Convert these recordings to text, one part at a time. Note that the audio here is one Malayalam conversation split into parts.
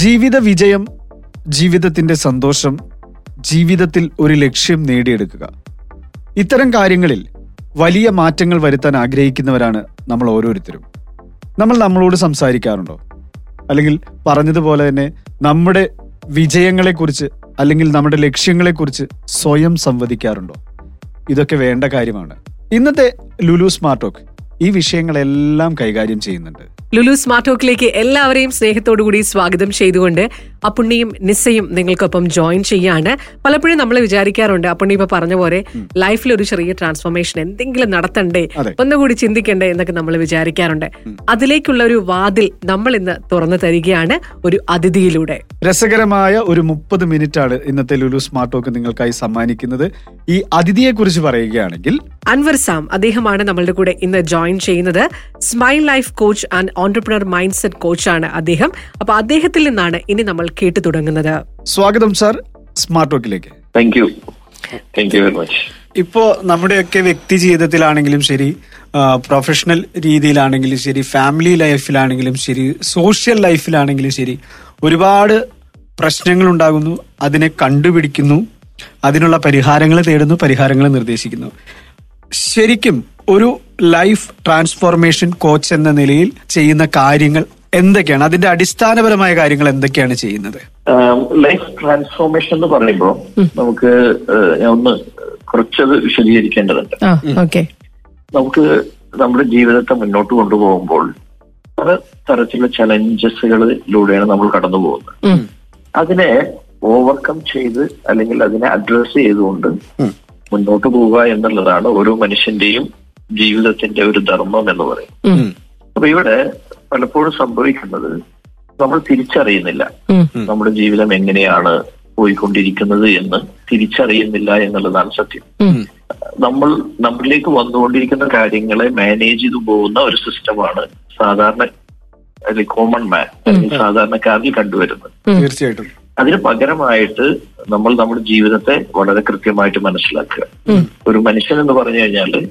ജീവിത വിജയം ജീവിതത്തിന്റെ സന്തോഷം ജീവിതത്തിൽ ഒരു ലക്ഷ്യം നേടിയെടുക്കുക. ഇത്തരം കാര്യങ്ങളിൽ വലിയ മാറ്റങ്ങൾ വരുത്താൻ ആഗ്രഹിക്കുന്നവരാണ് നമ്മൾ ഓരോരുത്തരും. നമ്മൾ നമ്മളോട് സംസാരിക്കാറുണ്ടോ? അല്ലെങ്കിൽ പറഞ്ഞതുപോലെ തന്നെ നമ്മുടെ വിജയങ്ങളെക്കുറിച്ച് അല്ലെങ്കിൽ നമ്മുടെ ലക്ഷ്യങ്ങളെക്കുറിച്ച് സ്വയം സംവദിക്കാറുണ്ടോ? ഇതൊക്കെ വേണ്ട കാര്യമാണ്. ഇന്നത്തെ ലുലു സ്മാർട്ട് ടോക്ക് ഈ വിഷയങ്ങളെല്ലാം കൈകാര്യം ചെയ്യുന്നുണ്ട്. ലുലു സ്മാർട്ട് ടോക്കിലേക്ക് എല്ലാവരെയും സ്നേഹത്തോടു കൂടി സ്വാഗതം ചെയ്തുകൊണ്ട് അപ്പുണ്ണിയും നിസ്സയും നിങ്ങൾക്കൊപ്പം ജോയിൻ ചെയ്യാണ്. പലപ്പോഴും നമ്മൾ വിചാരിക്കാറുണ്ട് അപ്പുണ്ണി ഇപ്പൊ പറഞ്ഞ പോലെ ലൈഫിൽ ഒരു ചെറിയ ട്രാൻസ്ഫോർമേഷൻ എന്തെങ്കിലും നടത്തണ്ടേ. ഒന്നുകൂടി ചിന്തിക്കണ്ടേ എന്നൊക്കെ നമ്മൾ വിചാരിക്കാറുണ്ട്. അതിലേക്കുള്ള ഒരു വാതിൽ നമ്മൾ ഇന്ന് തുറന്നു തരികയാണ് ഒരു അതിഥിയിലൂടെ. രസകരമായ ഒരു മുപ്പത് മിനിറ്റ് ആണ് ഇന്നത്തെ ലുലു സ്മാർട്ട് ടോക്ക് നിങ്ങൾക്കായി സമ്മാനിക്കുന്നത്. ഈ അതിഥിയെ കുറിച്ച് പറയുകയാണെങ്കിൽ അൻവർ സാം അദ്ദേഹമാണ് നമ്മളുടെ കൂടെ ഇന്ന് ജോയിൻ ചെയ്യുന്നത്. Smile life coach and entrepreneur mindset കോച്ചാണ് അദ്ദേഹം. അപ്പൊ അദ്ദേഹത്തിൽ നിന്നാണ് ഇനി നമ്മൾ കേട്ടു തുടങ്ങുന്നത് സ്വാഗതം sir. Smart വർക്കിലേക്ക്. Thank you thank you very much ഇപ്പോ നമ്മുടെയൊക്കെ വ്യക്തി ജീവിതത്തിലാണെങ്കിലും ശരി പ്രൊഫഷണൽ രീതിയിലാണെങ്കിലും ശരി ഫാമിലി ലൈഫിലാണെങ്കിലും ശരി സോഷ്യൽ ലൈഫിലാണെങ്കിലും ശരി ഒരുപാട് പ്രശ്നങ്ങൾ ഉണ്ടാകുന്നു അതിനെ കണ്ടുപിടിക്കുന്നു അതിനുള്ള പരിഹാരങ്ങൾ തേടുന്നു പരിഹാരങ്ങൾ നിർദ്ദേശിക്കുന്നു. ശരിക്കും ഒരു ലൈഫ് ട്രാൻസ്ഫോർമേഷൻ കോച്ച് എന്ന നിലയിൽ ചെയ്യുന്ന കാര്യങ്ങൾ എന്തൊക്കെയാണ്? അതിന്റെ അടിസ്ഥാനപരമായ കാര്യങ്ങൾ എന്തൊക്കെയാണ് ചെയ്യുന്നത്? ലൈഫ് ട്രാൻസ്ഫോർമേഷൻ എന്ന് പറയുമ്പോൾ നമുക്ക് ഒന്ന് കുറച്ചത് വിശദീകരിക്കേണ്ടതുണ്ട്. നമുക്ക് നമ്മുടെ ജീവിതത്തെ മുന്നോട്ട് കൊണ്ടുപോകുമ്പോൾ പല തരത്തിലുള്ള ചലഞ്ചസുകളിലൂടെയാണ് നമ്മൾ കടന്നു പോകുന്നത് അതിനെ ഓവർകം ചെയ്ത് അല്ലെങ്കിൽ അതിനെ അഡ്രസ് ചെയ്തുകൊണ്ട് മുന്നോട്ട് പോവുക എന്നുള്ളതാണ് ഓരോ മനുഷ്യന്റെയും ജീവിതത്തിന്റെ ഒരു ധർമ്മം എന്ന് പറയും അപ്പൊ ഇവിടെ പലപ്പോഴും സംഭവിക്കുന്നത് നമ്മൾ തിരിച്ചറിയുന്നില്ല. നമ്മുടെ ജീവിതം എങ്ങനെയാണ് പോയിക്കൊണ്ടിരിക്കുന്നത് എന്ന് തിരിച്ചറിയുന്നില്ല എന്നുള്ളതാണ് സത്യം. നമ്മൾ നമ്മളിലേക്ക് വന്നുകൊണ്ടിരിക്കുന്ന കാര്യങ്ങളെ മാനേജ് ചെയ്തു പോകുന്ന ഒരു സിസ്റ്റമാണ് സാധാരണ അല്ലെങ്കിൽ കോമൺ മാൻ അല്ലെങ്കിൽ സാധാരണക്കാരിൽ കണ്ടുവരുന്നത്. തീർച്ചയായിട്ടും. അതിന് പകരമായിട്ട് നമ്മൾ നമ്മുടെ ജീവിതത്തെ വളരെ കൃത്യമായിട്ട് മനസ്സിലാക്കുക. ഒരു മനുഷ്യൻ എന്ന് പറഞ്ഞു കഴിഞ്ഞാൽ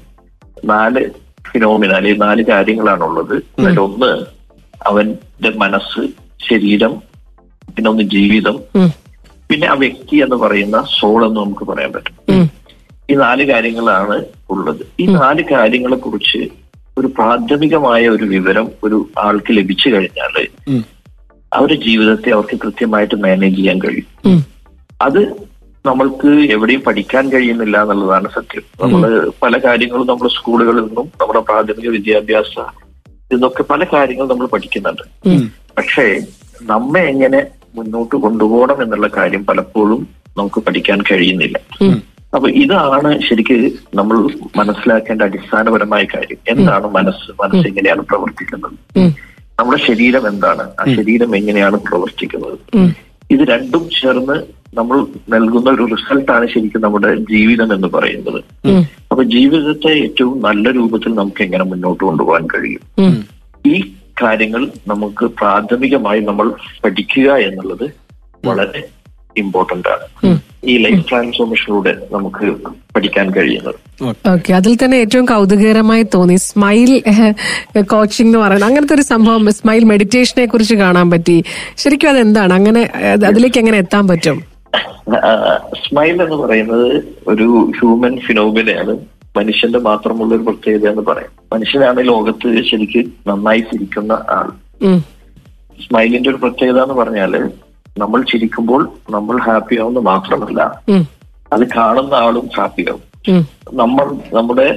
നാല് ഫിനോമിന അല്ലെങ്കിൽ നാല് കാര്യങ്ങളാണുള്ളത്. അതിലൊന്ന് അവന്റെ മനസ്സ് ശരീരം പിന്നെ ഒന്ന് ജീവിതം. പിന്നെ ആ വ്യക്തി എന്ന് പറയുന്ന സോൾ എന്ന് നമുക്ക് പറയാൻ പറ്റും. ഈ നാല് കാര്യങ്ങളാണ് ഉള്ളത്. ഈ നാല് കാര്യങ്ങളെ കുറിച്ച് ഒരു പ്രാഥമികമായ ഒരു വിവരം ഒരു ആൾക്ക് ലഭിച്ചു കഴിഞ്ഞാൽ. അവരുടെ ജീവിതത്തെ അവർക്ക് കൃത്യമായിട്ട് മാനേജ് ചെയ്യാൻ കഴിയും. അത് നമ്മൾക്ക് എവിടെയും പഠിക്കാൻ കഴിയുന്നില്ല എന്നുള്ളതാണ് സത്യം. നമ്മൾ പല കാര്യങ്ങളും നമ്മൾ സ്കൂളുകളിൽ നിന്നും നമ്മുടെ പ്രാഥമിക വിദ്യാഭ്യാസ ഇതൊക്കെ പല കാര്യങ്ങളും നമ്മൾ പഠിക്കുന്നുണ്ട്. പക്ഷേ നമ്മെ എങ്ങനെ മുന്നോട്ട് കൊണ്ടുപോകണം എന്നുള്ള കാര്യം പലപ്പോഴും നമുക്ക് പഠിക്കാൻ കഴിയുന്നില്ല. അപ്പൊ ഇതാണ് ശരിക്ക് നമ്മൾ മനസ്സിലാക്കേണ്ട അടിസ്ഥാനപരമായ കാര്യം. എന്താണ് മനസ്സ്? മനസ്സ് എങ്ങനെയാണ് പ്രവർത്തിക്കുന്നത്? നമ്മുടെ ശരീരം എന്താണ്? ആ ശരീരം എങ്ങനെയാണ് പ്രവർത്തിക്കുന്നത്? ഇത് രണ്ടും ചേർന്ന് നമ്മൾ നൽകുന്ന ഒരു റിസൾട്ടാണ് ശരിക്കും നമ്മുടെ ജീവിതം എന്ന് പറയുന്നത്. അപ്പൊ ജീവിതത്തെ ഏറ്റവും നല്ല രൂപത്തിൽ നമുക്ക് എങ്ങനെ മുന്നോട്ട് കൊണ്ടുപോകാൻ കഴിയും? ഈ കാര്യങ്ങൾ നമുക്ക് പ്രാഥമികമായി നമ്മൾ പഠിക്കുക എന്നുള്ളത് വളരെ ഇമ്പോർട്ടന്റ് ആണ് ഈ ലൈഫ് ട്രാൻസ്ഫോർമേഷനിലൂടെ നമുക്ക് പഠിക്കാൻ കഴിയുന്നത്. ഓക്കെ. അതിൽ തന്നെ ഏറ്റവും കൗതുകകരമായി തോന്നി സ്മൈൽ കോച്ചിങ് എന്ന് പറയുന്നത്. അങ്ങനത്തെ ഒരു സംഭവം സ്മൈൽ മെഡിറ്റേഷനെ കുറിച്ച് കാണാൻ പറ്റി. ശരിക്കും അതെന്താണ്? അങ്ങനെ അതിലേക്ക് എങ്ങനെ എത്താൻ പറ്റും? സ്മൈൽ എന്ന് പറയുന്നത് ഒരു ഹ്യൂമൻ ഫിനോമിനയാണ് മനുഷ്യന്റെ മാത്രമുള്ള ഒരു പ്രത്യേകത എന്ന് പറയാം. മനുഷ്യനാണ് ലോകത്ത് ശരിക്കും നന്നായി ചിരിക്കുന്ന ആൾ. സ്മൈലിന്റെ ഒരു പ്രത്യേകത എന്ന് പറഞ്ഞാൽ നമ്മൾ ചിരിക്കുമ്പോൾ നമ്മൾ ഹാപ്പി ആവുന്ന മാത്രമല്ല അത് കാണുന്ന ആളും ഹാപ്പി ആവും. നമ്മൾ നമ്മുടെ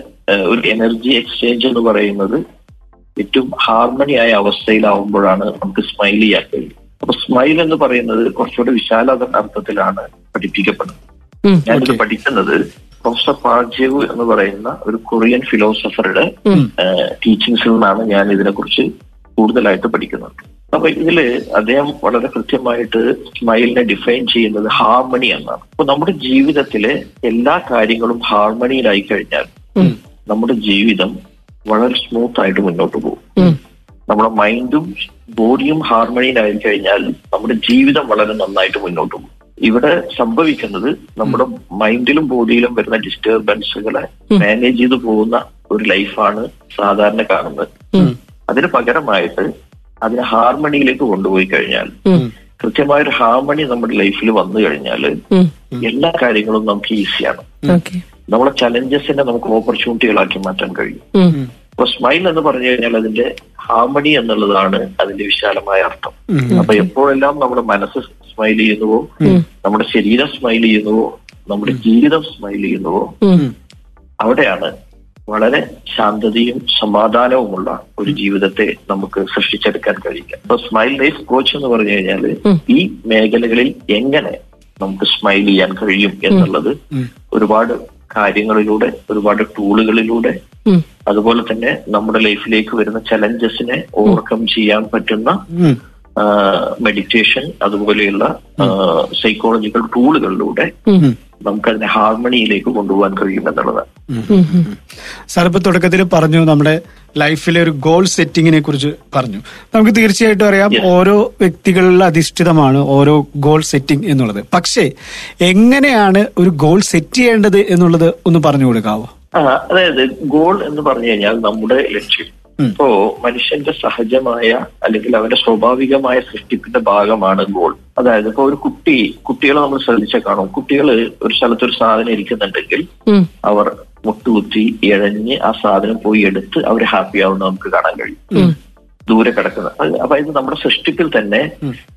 ഒരു എനർജി എക്സ്ചേഞ്ച് എന്ന് പറയുന്നത് ഏറ്റവും ഹാർമണി ആയ അവസ്ഥയിലാവുമ്പോഴാണ് നമുക്ക് സ്മൈൽ ചെയ്യാൻ കഴിയും അപ്പൊ സ്മൈൽ എന്ന് പറയുന്നത് കുറച്ചുകൂടെ വിശാലത അർത്ഥത്തിലാണ് പഠിപ്പിക്കപ്പെടുന്നത് ഞാനിത് പഠിക്കുന്നത് പ്രൊഫസർ പാർജേവ് എന്ന് പറയുന്ന ഒരു കൊറിയൻ ഫിലോസഫറുടെ ടീച്ചിങ്സിൽ നിന്നാണ് ഞാൻ ഇതിനെക്കുറിച്ച് കൂടുതലായിട്ട് പഠിക്കുന്നത്. അപ്പൊ ഇതിൽ അദ്ദേഹം വളരെ കൃത്യമായിട്ട് സ്മൈലിനെ ഡിഫൈൻ ചെയ്യുന്നത് ഹാർമണി എന്നാണ്. അപ്പൊ നമ്മുടെ ജീവിതത്തിലെ എല്ലാ കാര്യങ്ങളും ഹാർമണിയിലായി കഴിഞ്ഞാൽ നമ്മുടെ ജീവിതം വളരെ സ്മൂത്ത് ആയിട്ട് മുന്നോട്ട് പോകും. നമ്മുടെ മൈൻഡും ബോഡിയും ഹാർമണിയിലായി കഴിഞ്ഞാൽ നമ്മുടെ ജീവിതം വളരെ നന്നായിട്ട് മുന്നോട്ട് പോകും. ഇവിടെ സംഭവിക്കുന്നത് നമ്മുടെ മൈൻഡിലും ബോഡിയിലും വരുന്ന ഡിസ്റ്റർബൻസുകളെ മാനേജ് ചെയ്തു പോകുന്ന ഒരു ലൈഫാണ് സാധാരണ കാണുന്നത്. അതിന് പകരമായിട്ട് അതിനെ ഹാർമണിയിലേക്ക് കൊണ്ടുപോയി കഴിഞ്ഞാൽ കൃത്യമായൊരു ഹാർമണി നമ്മുടെ ലൈഫിൽ വന്നു കഴിഞ്ഞാൽ എല്ലാ കാര്യങ്ങളും നമുക്ക് ഈസിയാണ്. നമ്മുടെ ചലഞ്ചസിനെ നമുക്ക് ഓപ്പർച്യൂണിറ്റികളാക്കി മാറ്റാൻ കഴിയും. അപ്പൊ സ്മൈൽ എന്ന് പറഞ്ഞു കഴിഞ്ഞാൽ അതിന്റെ ഹാർമണി എന്നുള്ളതാണ് അതിന്റെ വിശാലമായ അർത്ഥം. അപ്പൊ എപ്പോഴെല്ലാം നമ്മുടെ മനസ്സ് സ്മൈൽ ചെയ്യുന്നുവോ നമ്മുടെ ശരീരം സ്മൈൽ ചെയ്യുന്നുവോ നമ്മുടെ ജീവിതം സ്മൈൽ ചെയ്യുന്നുവോ അവിടെയാണ് വളരെ ശാന്തതയും സമാധാനവുമുള്ള ഒരു ജീവിതത്തെ നമുക്ക് സൃഷ്ടിച്ചെടുക്കാൻ കഴിയുക. അപ്പൊ സ്മൈൽ ലൈഫ് കോച്ച് എന്ന് പറഞ്ഞു കഴിഞ്ഞാൽ ഈ മേഖലകളിൽ എങ്ങനെ നമുക്ക് സ്മൈൽ ചെയ്യാൻ കഴിയും എന്നുള്ളത് ഒരുപാട് കാര്യങ്ങളിലൂടെ ഒരുപാട് ടൂളുകളിലൂടെ അതുപോലെ തന്നെ നമ്മുടെ ലൈഫിലേക്ക് വരുന്ന ചലഞ്ചസിനെ ഓവർകം ചെയ്യാൻ പറ്റുന്ന മെഡിറ്റേഷൻ അതുപോലെയുള്ള സൈക്കോളജിക്കൽ ടൂളുകളിലൂടെ. നമുക്കതിനെ ഹാർമണിയിലേക്ക് കൊണ്ടുപോകാൻ കഴിയും എന്നുള്ളതാണ് ഉം. ഉം. സാർ ഇപ്പൊ തുടക്കത്തിൽ പറഞ്ഞു നമ്മുടെ ലൈഫിലെ ഒരു ഗോൾ സെറ്റിങ്ങിനെ കുറിച്ച് പറഞ്ഞു നമുക്ക് തീർച്ചയായിട്ടും അറിയാം ഓരോ വ്യക്തികളിൽ അധിഷ്ഠിതമാണ് ഓരോ ഗോൾ സെറ്റിംഗ് എന്നുള്ളത് പക്ഷേ എങ്ങനെയാണ് ഒരു ഗോൾ സെറ്റ് ചെയ്യേണ്ടത് എന്നുള്ളത് ഒന്ന് പറഞ്ഞു കൊടുക്കാവോ അതായത് ഗോൾ എന്ന് പറഞ്ഞു കഴിഞ്ഞാൽ നമ്മുടെ ലക്ഷ്യം. ഇപ്പോ മനുഷ്യന്റെ സഹജമായ അല്ലെങ്കിൽ അവന്റെ സ്വാഭാവികമായ സൃഷ്ടിപ്പിന്റെ ഭാഗമാണ് ഗോൾ. അതായത് ഇപ്പൊ ഒരു കുട്ടി കുട്ടികളെ നമ്മൾ ശ്രദ്ധിച്ച കാണും. കുട്ടികൾ ഒരു സ്ഥലത്ത് ഒരു സാധനം ഇരിക്കുന്നുണ്ടെങ്കിൽ. അവർ മുട്ടുകുത്തി ഇഴഞ്ഞ് ആ സാധനം പോയി എടുത്ത് അവർ ഹാപ്പി ആവുന്ന നമുക്ക് കാണാൻ കഴിയും. ദൂരെ കിടക്കുന്ന. അതായത് അപ്പൊ ഇത് നമ്മുടെ സൃഷ്ടിപ്പിൽ തന്നെ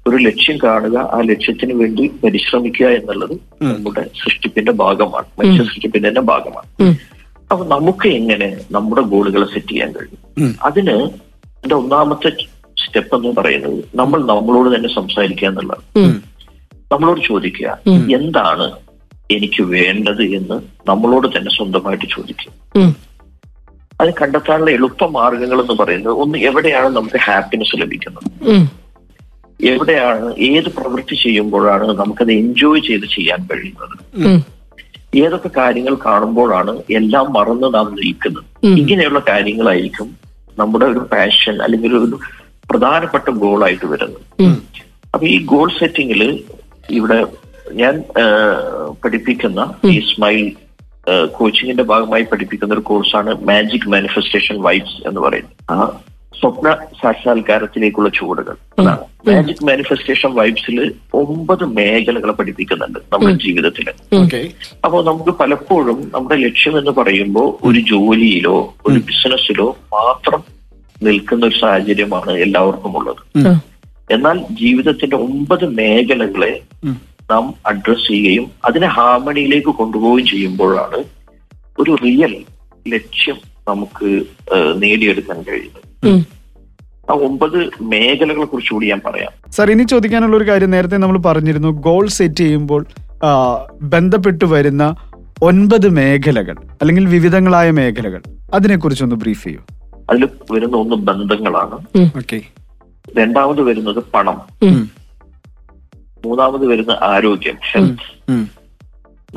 ഒരു ലക്ഷ്യം കാണുക ആ ലക്ഷ്യത്തിന് വേണ്ടി പരിശ്രമിക്കുക എന്നുള്ളത് നമ്മുടെ സൃഷ്ടിപ്പിന്റെ ഭാഗമാണ്. മനുഷ്യ സൃഷ്ടിപ്പിന്റെ തന്നെ ഭാഗമാണ്. അപ്പൊ നമുക്ക് എങ്ങനെ നമ്മുടെ ഗോളുകൾ സെറ്റ് ചെയ്യാൻ കഴിയും. അതിന് എന്റെ ഒന്നാമത്തെ സ്റ്റെപ്പ് എന്ന് പറയുന്നത് നമ്മൾ നമ്മളോട് തന്നെ സംസാരിക്കുക എന്നുള്ളതാണ്. നമ്മളോട് ചോദിക്കുക എന്താണ് എനിക്ക് വേണ്ടത് എന്ന് നമ്മളോട് തന്നെ സ്വന്തമായിട്ട് ചോദിക്കുക. അത് കണ്ടെത്താനുള്ള എളുപ്പ മാർഗങ്ങൾ എന്ന് പറയുന്നത് ഒന്ന് എവിടെയാണ് നമുക്ക് ഹാപ്പിനെസ് ലഭിക്കുന്നത്? എവിടെയാണ് ഏത് പ്രവൃത്തി ചെയ്യുമ്പോഴാണ് നമുക്കത് എൻജോയ് ചെയ്ത് ചെയ്യാൻ കഴിയുന്നത്. ഏതൊക്കെ കാര്യങ്ങൾ കാണുമ്പോഴാണ് എല്ലാം മറന്ന് നാം നയിക്കുന്നത് ഇങ്ങനെയുള്ള കാര്യങ്ങളായിരിക്കും നമ്മുടെ ഒരു പാഷൻ അല്ലെങ്കിൽ ഒരു പ്രധാനപ്പെട്ട ഗോളായിട്ട് വരുന്നത്. അപ്പൊ ഈ ഗോൾ സെറ്റിംഗിൽ ഇവിടെ ഞാൻ പഠിപ്പിക്കുന്ന ഈ സ്മൈൽ കോച്ചിങ്ങിന്റെ ഭാഗമായി പഠിപ്പിക്കുന്ന ഒരു കോഴ്സാണ് മാജിക് മാനിഫെസ്റ്റേഷൻ വൈബ്സ് എന്ന് പറയുന്നത്. ആ സ്വപ്ന സാക്ഷാത്കാരത്തിലേക്കുള്ള ചുവടുകൾ. അതാണ്. മാജിക് മാനിഫെസ്റ്റേഷൻ വൈബ്സിൽ ഒമ്പത് മേഖലകളെ പഠിപ്പിക്കുന്നുണ്ട് നമ്മുടെ ജീവിതത്തിൽ ഓക്കെ അപ്പോൾ നമുക്ക് പലപ്പോഴും നമ്മുടെ ലക്ഷ്യം എന്ന് പറയുമ്പോൾ ഒരു ജോലിയിലോ ഒരു ബിസിനസ്സിലോ മാത്രം നിൽക്കുന്ന ഒരു സാഹചര്യമാണ് എല്ലാവർക്കും ഉള്ളത്. എന്നാൽ ജീവിതത്തിന്റെ ഒമ്പത് മേഖലകളെ നാം അഡ്രസ് ചെയ്യുകയും അതിനെ ഹാർമണിയിലേക്ക് കൊണ്ടുപോവുകയും ചെയ്യുമ്പോഴാണ് ഒരു റിയൽ ലക്ഷ്യം നമുക്ക് നേടിയെടുക്കാൻ കഴിയുന്നത്. ആ ഒമ്പത് മേഖലകളെ കുറിച്ച് കൂടി ഞാൻ പറയാം. സാർ ഇനി ചോദിക്കാനുള്ള ഒരു കാര്യം നേരത്തെ നമ്മൾ പറഞ്ഞിരുന്നു. ഗോൾ സെറ്റ് ചെയ്യുമ്പോൾ ബന്ധപ്പെട്ടു വരുന്ന ഒൻപത് മേഖലകൾ അല്ലെങ്കിൽ വിവിധങ്ങളായ മേഖലകൾ അതിനെക്കുറിച്ചൊന്ന് ബ്രീഫ് ചെയ്യൂ. അതിൽ വരുന്ന ഒന്ന് ബന്ധങ്ങളാണ്. ഓക്കെ രണ്ടാമത് വരുന്നത് പണം. മൂന്നാമത് വരുന്ന ആരോഗ്യം ഹെൽത്ത്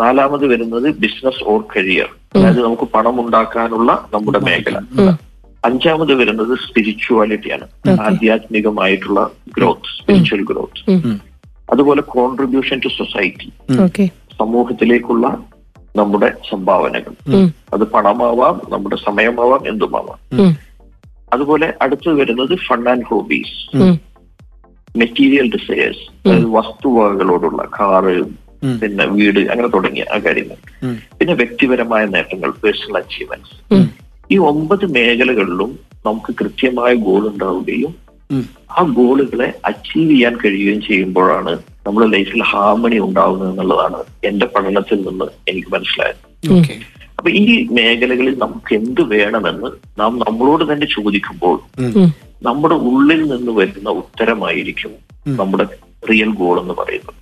നാലാമത് വരുന്നത് ബിസിനസ് ഓർ കരിയർ അതായത് നമുക്ക് പണം ഉണ്ടാക്കാനുള്ള നമ്മുടെ മേഖല. അഞ്ചാമത് വരുന്നത് സ്പിരിച്വാലിറ്റിയാണ് ആധ്യാത്മികമായിട്ടുള്ള ഗ്രോത്ത് സ്പിരിച്വൽ ഗ്രോത്ത് അതുപോലെ കോൺട്രിബ്യൂഷൻ ടു സൊസൈറ്റി ഓക്കെ സമൂഹത്തിലേക്കുള്ള നമ്മുടെ സംഭാവനകൾ. അത് പണമാവാം നമ്മുടെ സമയമാവാം എന്തുമാവാം. അതുപോലെ അടുത്ത് വരുന്നത് fun and hobbies material desires അതായത് വസ്തുവകകളോടുള്ള കാറ് പിന്നെ വീട് അങ്ങനെ തുടങ്ങിയ ആ കാര്യങ്ങൾ. പിന്നെ വ്യക്തിപരമായ നേട്ടങ്ങൾ പേഴ്സണൽ അച്ചീവ്മെന്റ്സ്. ഈ ഒമ്പത് മേഖലകളിലും നമുക്ക് കൃത്യമായ ഗോൾ ഉണ്ടാവുകയും. ആ ഗോളുകളെ അച്ചീവ് ചെയ്യാൻ കഴിയുകയും ചെയ്യുമ്പോഴാണ് നമ്മുടെ ലൈഫിൽ ഹാർമണി ഉണ്ടാവുന്നത് എന്നുള്ളതാണ് എന്റെ പഠനത്തിൽ നിന്ന് എനിക്ക് മനസ്സിലായത്. അപ്പൊ ഈ മേഖലകളിൽ നമുക്ക് എന്ത് വേണമെന്ന് നാം നമ്മളോട് തന്നെ ചോദിക്കുമ്പോൾ നമ്മുടെ ഉള്ളിൽ നിന്ന് വരുന്ന ഉത്തരമായിരിക്കും നമ്മുടെ റിയൽ ഗോൾ എന്ന് പറയുന്നത്.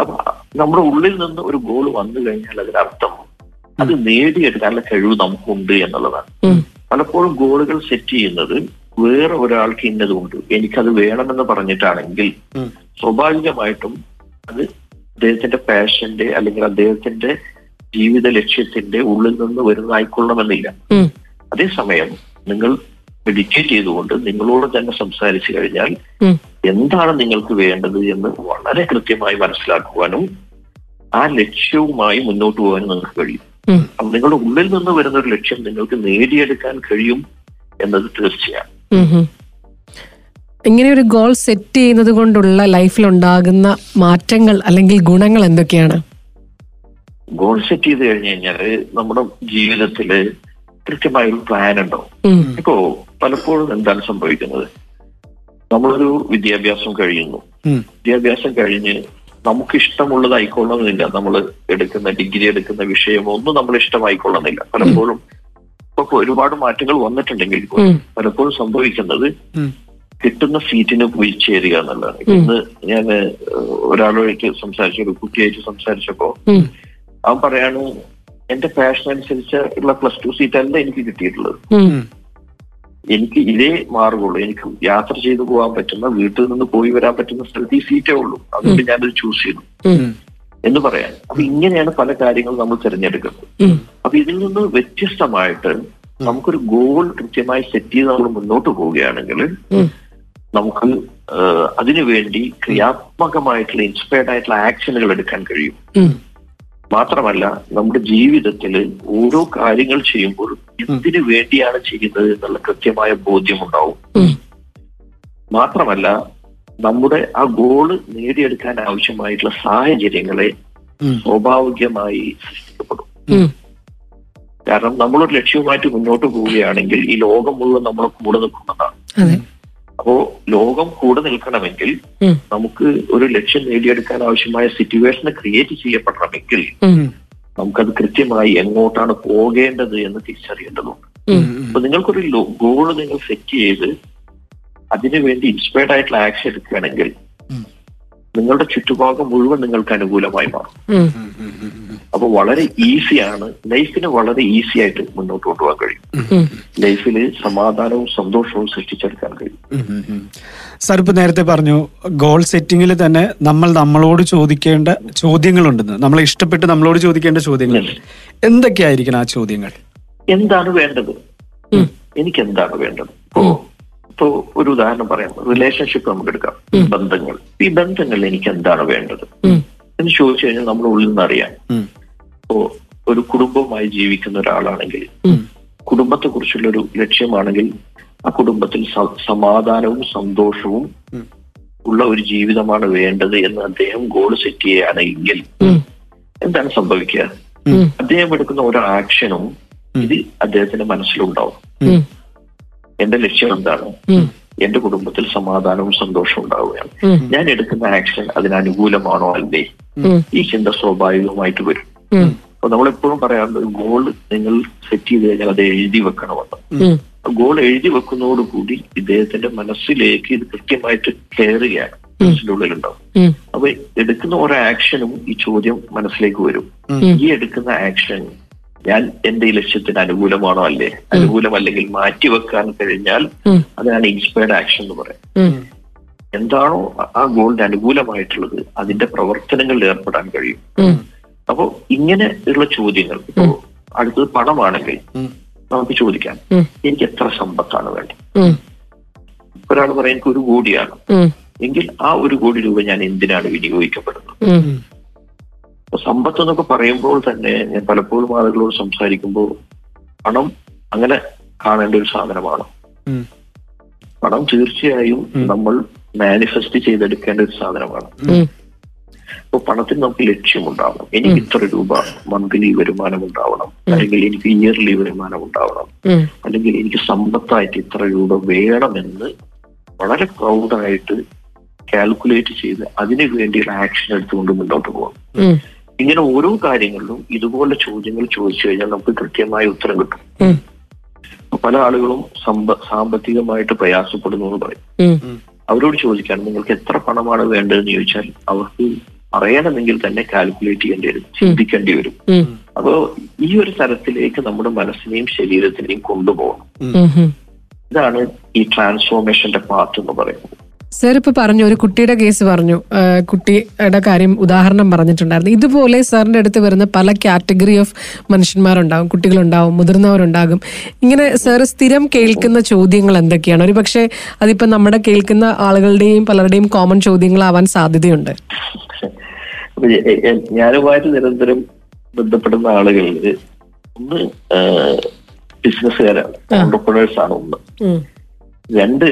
അപ്പൊ നമ്മുടെ ഉള്ളിൽ നിന്ന് ഒരു ഗോൾ വന്നു കഴിഞ്ഞാൽ അതിനർത്ഥം അത് നേടിയെടുക്കാനുള്ള കഴിവ് നമുക്കുണ്ട് എന്നുള്ളതാണ്. പലപ്പോഴും ഗോളുകൾ സെറ്റ് ചെയ്യുന്നത് വേറെ ഒരാൾക്ക് ഇന്നതുകൊണ്ട്. എനിക്കത് വേണമെന്ന് പറഞ്ഞിട്ടാണെങ്കിൽ. സ്വാഭാവികമായിട്ടും അത് അദ്ദേഹത്തിന്റെ പാഷന്റെ അല്ലെങ്കിൽ അദ്ദേഹത്തിന്റെ ജീവിത ലക്ഷ്യത്തിന്റെ ഉള്ളിൽ നിന്ന് വരുന്നതായിക്കൊള്ളണമെന്നില്ല. അതേസമയം നിങ്ങൾ മെഡിറ്റേറ്റ് ചെയ്തുകൊണ്ട് നിങ്ങളോട് തന്നെ സംസാരിച്ചു കഴിഞ്ഞാൽ എന്താണ് നിങ്ങൾക്ക് വേണ്ടത് എന്ന് വളരെ കൃത്യമായി മനസ്സിലാക്കുവാനും ആ ലക്ഷ്യവുമായി മുന്നോട്ട് പോകാനും നിങ്ങൾക്ക് കഴിയും. നിങ്ങളുടെ ഉള്ളിൽ നിന്ന് വരുന്ന ഒരു ലക്ഷ്യം നിങ്ങൾക്ക് നേടിയെടുക്കാൻ കഴിയും എന്നത് തീർച്ചയാണ്. ഇങ്ങനെ ഒരു ഗോൾ സെറ്റ് ചെയ്യുന്നത് കൊണ്ടുള്ള ലൈഫിൽ ഉണ്ടാകുന്ന മാറ്റങ്ങൾ അല്ലെങ്കിൽ ഗുണങ്ങൾ എന്തൊക്കെയാണ്? ഗോൾ സെറ്റ് ചെയ്ത് കഴിഞ്ഞു കഴിഞ്ഞാൽ നമ്മുടെ ജീവിതത്തിൽ കൃത്യമായ ഒരു പ്ലാൻ ഉണ്ടോ ഇപ്പോ പലപ്പോഴും എന്താണ് സംഭവിക്കുന്നത്? നമ്മളൊരു വിദ്യാഭ്യാസം കഴിയുന്നു. വിദ്യാഭ്യാസം കഴിഞ്ഞ് നമുക്ക് ഇഷ്ടമുള്ളതായിക്കൊള്ളണമെന്നില്ല നമ്മൾ എടുക്കുന്ന ഡിഗ്രി എടുക്കുന്ന വിഷയം ഒന്നും നമ്മൾ ഇഷ്ടമായിക്കൊള്ളുന്നില്ല പലപ്പോഴും ഇപ്പൊ ഒരുപാട് മാറ്റങ്ങൾ വന്നിട്ടുണ്ടെങ്കിൽ പോലും പലപ്പോഴും സംഭവിക്കുന്നത് കിട്ടുന്ന സീറ്റിന് പോയി ചേരുക എന്നുള്ളതാണ്. ഇന്ന് ഞാൻ ഒരാളോടേക്ക് സംസാരിച്ചു ഒരു കുട്ടിയായിട്ട് സംസാരിച്ചപ്പോ അവൻ പറയാണ് എന്റെ പാഷൻ അനുസരിച്ച് ഉള്ള പ്ലസ് ടു സീറ്റ് അല്ല എനിക്ക് കിട്ടിയിട്ടുള്ളത്. എനിക്ക് ഇതേ മാർഗമുള്ളൂ. എനിക്ക് യാത്ര ചെയ്തു പോകാൻ പറ്റുന്ന വീട്ടിൽ നിന്ന് പോയി വരാൻ പറ്റുന്ന സ്ഥലത്ത് ഈ സീറ്റേ ഉള്ളൂ. അതുകൊണ്ട് ഞാനത് ചൂസ് ചെയ്തു. എന്ന് പറയാൻ. അപ്പൊ ഇങ്ങനെയാണ് പല കാര്യങ്ങളും നമ്മൾ തിരഞ്ഞെടുക്കുന്നത്. അപ്പൊ ഇതിൽ നിന്ന് വ്യത്യസ്തമായിട്ട് നമുക്കൊരു ഗോൾ കൃത്യമായി സെറ്റ് ചെയ്ത് നമ്മൾ മുന്നോട്ട് പോവുകയാണെങ്കിൽ നമുക്ക് അതിനുവേണ്ടി ക്രിയാത്മകമായിട്ടുള്ള ഇൻസ്പയർഡ് ആയിട്ടുള്ള ആക്ഷനുകൾ എടുക്കാൻ കഴിയും. മാത്രമല്ല നമ്മുടെ ജീവിതത്തിൽ ഓരോ കാര്യങ്ങൾ ചെയ്യുമ്പോൾ എന്തിനു വേണ്ടിയാണ് ചെയ്യുന്നത് എന്നുള്ള കൃത്യമായ ബോധ്യമുണ്ടാവും. മാത്രമല്ല നമ്മുടെ ആ ഗോൾ നേടിയെടുക്കാൻ ആവശ്യമായിട്ടുള്ള സാഹചര്യങ്ങളെ സ്വാഭാവികമായി സൃഷ്ടിക്കപ്പെടും. കാരണം നമ്മളൊരു ലക്ഷ്യവുമായിട്ട് മുന്നോട്ട് പോവുകയാണെങ്കിൽ ഈ ലോകം മുഴുവൻ നമ്മളെ കൂടെ നിൽക്കുന്നതാണ്. അപ്പോ ലോകം കൂടെ നിൽക്കണമെങ്കിൽ നമുക്ക് ഒരു ലക്ഷ്യം നേടിയെടുക്കാൻ ആവശ്യമായ സിറ്റുവേഷൻ ക്രിയേറ്റ് ചെയ്യപ്പെടണമെങ്കിൽ നമുക്കത് കൃത്യമായി എങ്ങോട്ടാണ് പോകേണ്ടത് എന്ന് തിരിച്ചറിയേണ്ടതുണ്ട്. അപ്പൊ നിങ്ങൾക്കൊരു ഗോൾ നിങ്ങൾ സെറ്റ് ചെയ്ത് അതിനുവേണ്ടി ഇൻസ്പയർഡ് ആയിട്ടുള്ള ആക്ഷൻ എടുക്കുകയാണെങ്കിൽ. നിങ്ങളുടെ ചുറ്റുഭാഗം മുഴുവൻ നിങ്ങൾക്ക് അനുകൂലമായി മാറും. അപ്പൊ വളരെ ഈസിയാണ് ലൈഫിന് വളരെ ഈസി ആയിട്ട് മുന്നോട്ട് കൊണ്ടുപോകാൻ കഴിയും. ലൈഫിൽ ലൈഫിൽ സമാധാനവും സന്തോഷവും സൃഷ്ടിച്ചെടുക്കാൻ കഴിയും. സാർ ഇപ്പൊ നേരത്തെ പറഞ്ഞു ഗോൾ സെറ്റിംഗിൽ തന്നെ നമ്മൾ നമ്മളോട് ചോദിക്കേണ്ട ചോദ്യങ്ങളുണ്ടെന്ന്. നമ്മളെ ഇഷ്ടപ്പെട്ട് നമ്മളോട് ചോദിക്കേണ്ട ചോദ്യങ്ങൾ. എന്തൊക്കെയായിരിക്കണം ആ ചോദ്യങ്ങൾ? എന്താണ് വേണ്ടത്? എനിക്ക് എന്താണ് വേണ്ടത്? ഇപ്പോ ഇപ്പോ ഒരു ഉദാഹരണം പറയാം. റിലേഷൻഷിപ്പ് നമുക്ക് എടുക്കാം ബന്ധങ്ങൾ. ഈ ബന്ധങ്ങളിൽ എനിക്ക് എന്താണ് വേണ്ടത് എന്ന് ചോദിച്ചു കഴിഞ്ഞാൽ നമ്മുടെ ഉള്ളിൽ നിന്ന് അറിയാം. ഇപ്പോ ഒരു കുടുംബമായി ജീവിക്കുന്ന ഒരാളാണെങ്കിൽ കുടുംബത്തെ കുറിച്ചുള്ള ഒരു ലക്ഷ്യമാണെങ്കിൽ ആ കുടുംബത്തിൽ സമാധാനവും സന്തോഷവും ഉള്ള ഒരു ജീവിതമാണ് വേണ്ടത് എന്ന് അദ്ദേഹം ഗോൾ സെറ്റ് ചെയ്യുകയാണെങ്കിൽ എന്താണ് സംഭവിക്കുക? അദ്ദേഹം എടുക്കുന്ന ഓരോ ആക്ഷനും ഇത് അദ്ദേഹത്തിന്റെ മനസ്സിലുണ്ടാവും. എന്റെ ലക്ഷ്യം എന്താണ്? എന്റെ കുടുംബത്തിൽ സമാധാനവും സന്തോഷവും ഉണ്ടാവുകയാണ്. ഞാൻ എടുക്കുന്ന ആക്ഷൻ അതിന് അനുകൂലമാണോ അല്ലേ? ഈ ചിന്ത സ്വാഭാവികമായിട്ട് വരും. അപ്പൊ നമ്മളെപ്പോഴും പറയാറുണ്ട് ഗോൾ നിങ്ങൾ സെറ്റ് ചെയ്ത് കഴിഞ്ഞാൽ അത് എഴുതി വെക്കണമെന്ന്. ഗോൾ എഴുതി വെക്കുന്നതോടുകൂടി ഇദ്ദേഹത്തിന്റെ മനസ്സിലേക്ക് ഇത് കൃത്യമായിട്ട് കയറുകയാണ്. മനസ്സിന്റെ ഉള്ളിലുണ്ടാവും. അപ്പൊ എടുക്കുന്ന ഓരോ ആക്ഷനും ഈ ചോദ്യം മനസ്സിലേക്ക് വരും. ഈ എടുക്കുന്ന ആക്ഷൻ ഞാൻ എന്റെ ഈ ലക്ഷ്യത്തിന് അനുകൂലമാണോ അല്ലേ? അനുകൂലമല്ലെങ്കിൽ മാറ്റിവെക്കാൻ കഴിഞ്ഞാൽ അതാണ് അതിനാണ് ഇൻസ്പയർഡ് ആക്ഷൻ എന്ന് പറയാം എന്താണോ ആ- ഗോളിന് അനുകൂലമായിട്ടുള്ളത് അതിന്റെ പ്രവർത്തനങ്ങളിൽ ഏർപ്പെടാൻ കഴിയും. അപ്പോ ഇങ്ങനെ ഉള്ള ചോദ്യങ്ങൾ ഇപ്പോ അടുത്തത് പണമാണെങ്കിൽ നമുക്ക് ചോദിക്കാം എനിക്ക് എത്ര സമ്പത്താണ് വേണ്ടത്? ഒരാൾ പറയാൻ എനിക്ക് ഒരു കോടിയാണ്. എങ്കിൽ ആ ഒരു കോടി രൂപ ഞാൻ എന്തിനാണ് വിനിയോഗിക്കപ്പെടുന്നത്? സമ്പത്ത് എന്നൊക്കെ പറയുമ്പോൾ തന്നെ ഞാൻ പലപ്പോഴും ആളുകളോട് സംസാരിക്കുമ്പോൾ പണം അങ്ങനെ കാണേണ്ട ഒരു സാധനമാണ്. പണം തീർച്ചയായും നമ്മൾ മാനിഫെസ്റ്റ് ചെയ്തെടുക്കേണ്ട ഒരു സാധനമാണ്. അപ്പൊ പണത്തിന് നമുക്ക് ലക്ഷ്യമുണ്ടാവണം. എനിക്ക് ഇത്ര രൂപ മന്ത്ലി വരുമാനം ഉണ്ടാവണം അല്ലെങ്കിൽ എനിക്ക് ഇയർലി വരുമാനം ഉണ്ടാവണം അല്ലെങ്കിൽ എനിക്ക് സമ്പത്തായിട്ട് ഇത്ര രൂപ വേണമെന്ന് വളരെ പ്രൗഡായിട്ട് കാൽക്കുലേറ്റ് ചെയ്ത് അതിനു വേണ്ടിയുള്ള ആക്ഷൻ എടുത്തുകൊണ്ട് മുന്നോട്ട് പോകണം. ഇങ്ങനെ ഓരോ കാര്യങ്ങളിലും ഇതുപോലെ ചോദ്യങ്ങൾ ചോദിച്ചു കഴിഞ്ഞാൽ നമുക്ക് കൃത്യമായ ഉത്തരം കിട്ടും. പല ആളുകളും സമ്പ സാമ്പത്തികമായിട്ട് പ്രയാസപ്പെടുന്നു എന്ന് പറയും. അവരോട് ചോദിക്കാൻ നിങ്ങൾക്ക് എത്ര പണമാണ് വേണ്ടതെന്ന് ചോദിച്ചാൽ അവർക്ക് അറിയണമെങ്കിൽ തന്നെ കാൽക്കുലേറ്റ് ചെയ്യേണ്ടി വരും ചിന്തിക്കേണ്ടി വരും. അപ്പോ ഈ ഒരു തരത്തിലേക്ക് നമ്മുടെ മനസ്സിനെയും ശരീരത്തിനെയും കൊണ്ടുപോകണം. ഇതാണ് ഈ ട്രാൻസ്ഫോർമേഷന്റെ പാർട്ട് എന്ന് പറയുന്നത്. സർ ഇപ്പൊ പറഞ്ഞു ഒരു കുട്ടിയുടെ കേസ് പറഞ്ഞു. കുട്ടിയുടെ കാര്യം ഉദാഹരണം പറഞ്ഞിട്ടുണ്ടായിരുന്നു. ഇതുപോലെ സാറിന്റെ അടുത്ത് വരുന്ന പല കാറ്റഗറി ഓഫ് മനുഷ്യന്മാരുണ്ടാവും കുട്ടികളുണ്ടാവും മുതിർന്നവരുണ്ടാകും. ഇങ്ങനെ സാർ സ്ഥിരം കേൾക്കുന്ന ചോദ്യങ്ങൾ എന്തൊക്കെയാണ്? ഒരു പക്ഷേ അതിപ്പോ നമ്മുടെ കേൾക്കുന്ന ആളുകളുടെയും പലരുടെയും കോമൺ ചോദ്യങ്ങളാവാൻ സാധ്യതയുണ്ട്. ഞാനുമായിട്ട് നിരന്തരം ബന്ധപ്പെടുന്ന ആളുകളിൽ ഒന്ന് ബിസിനസ്സുകാരാണ് ഓണ്ടർപ്രണേഴ്സ് ആണ് ഒന്ന്. രണ്ട്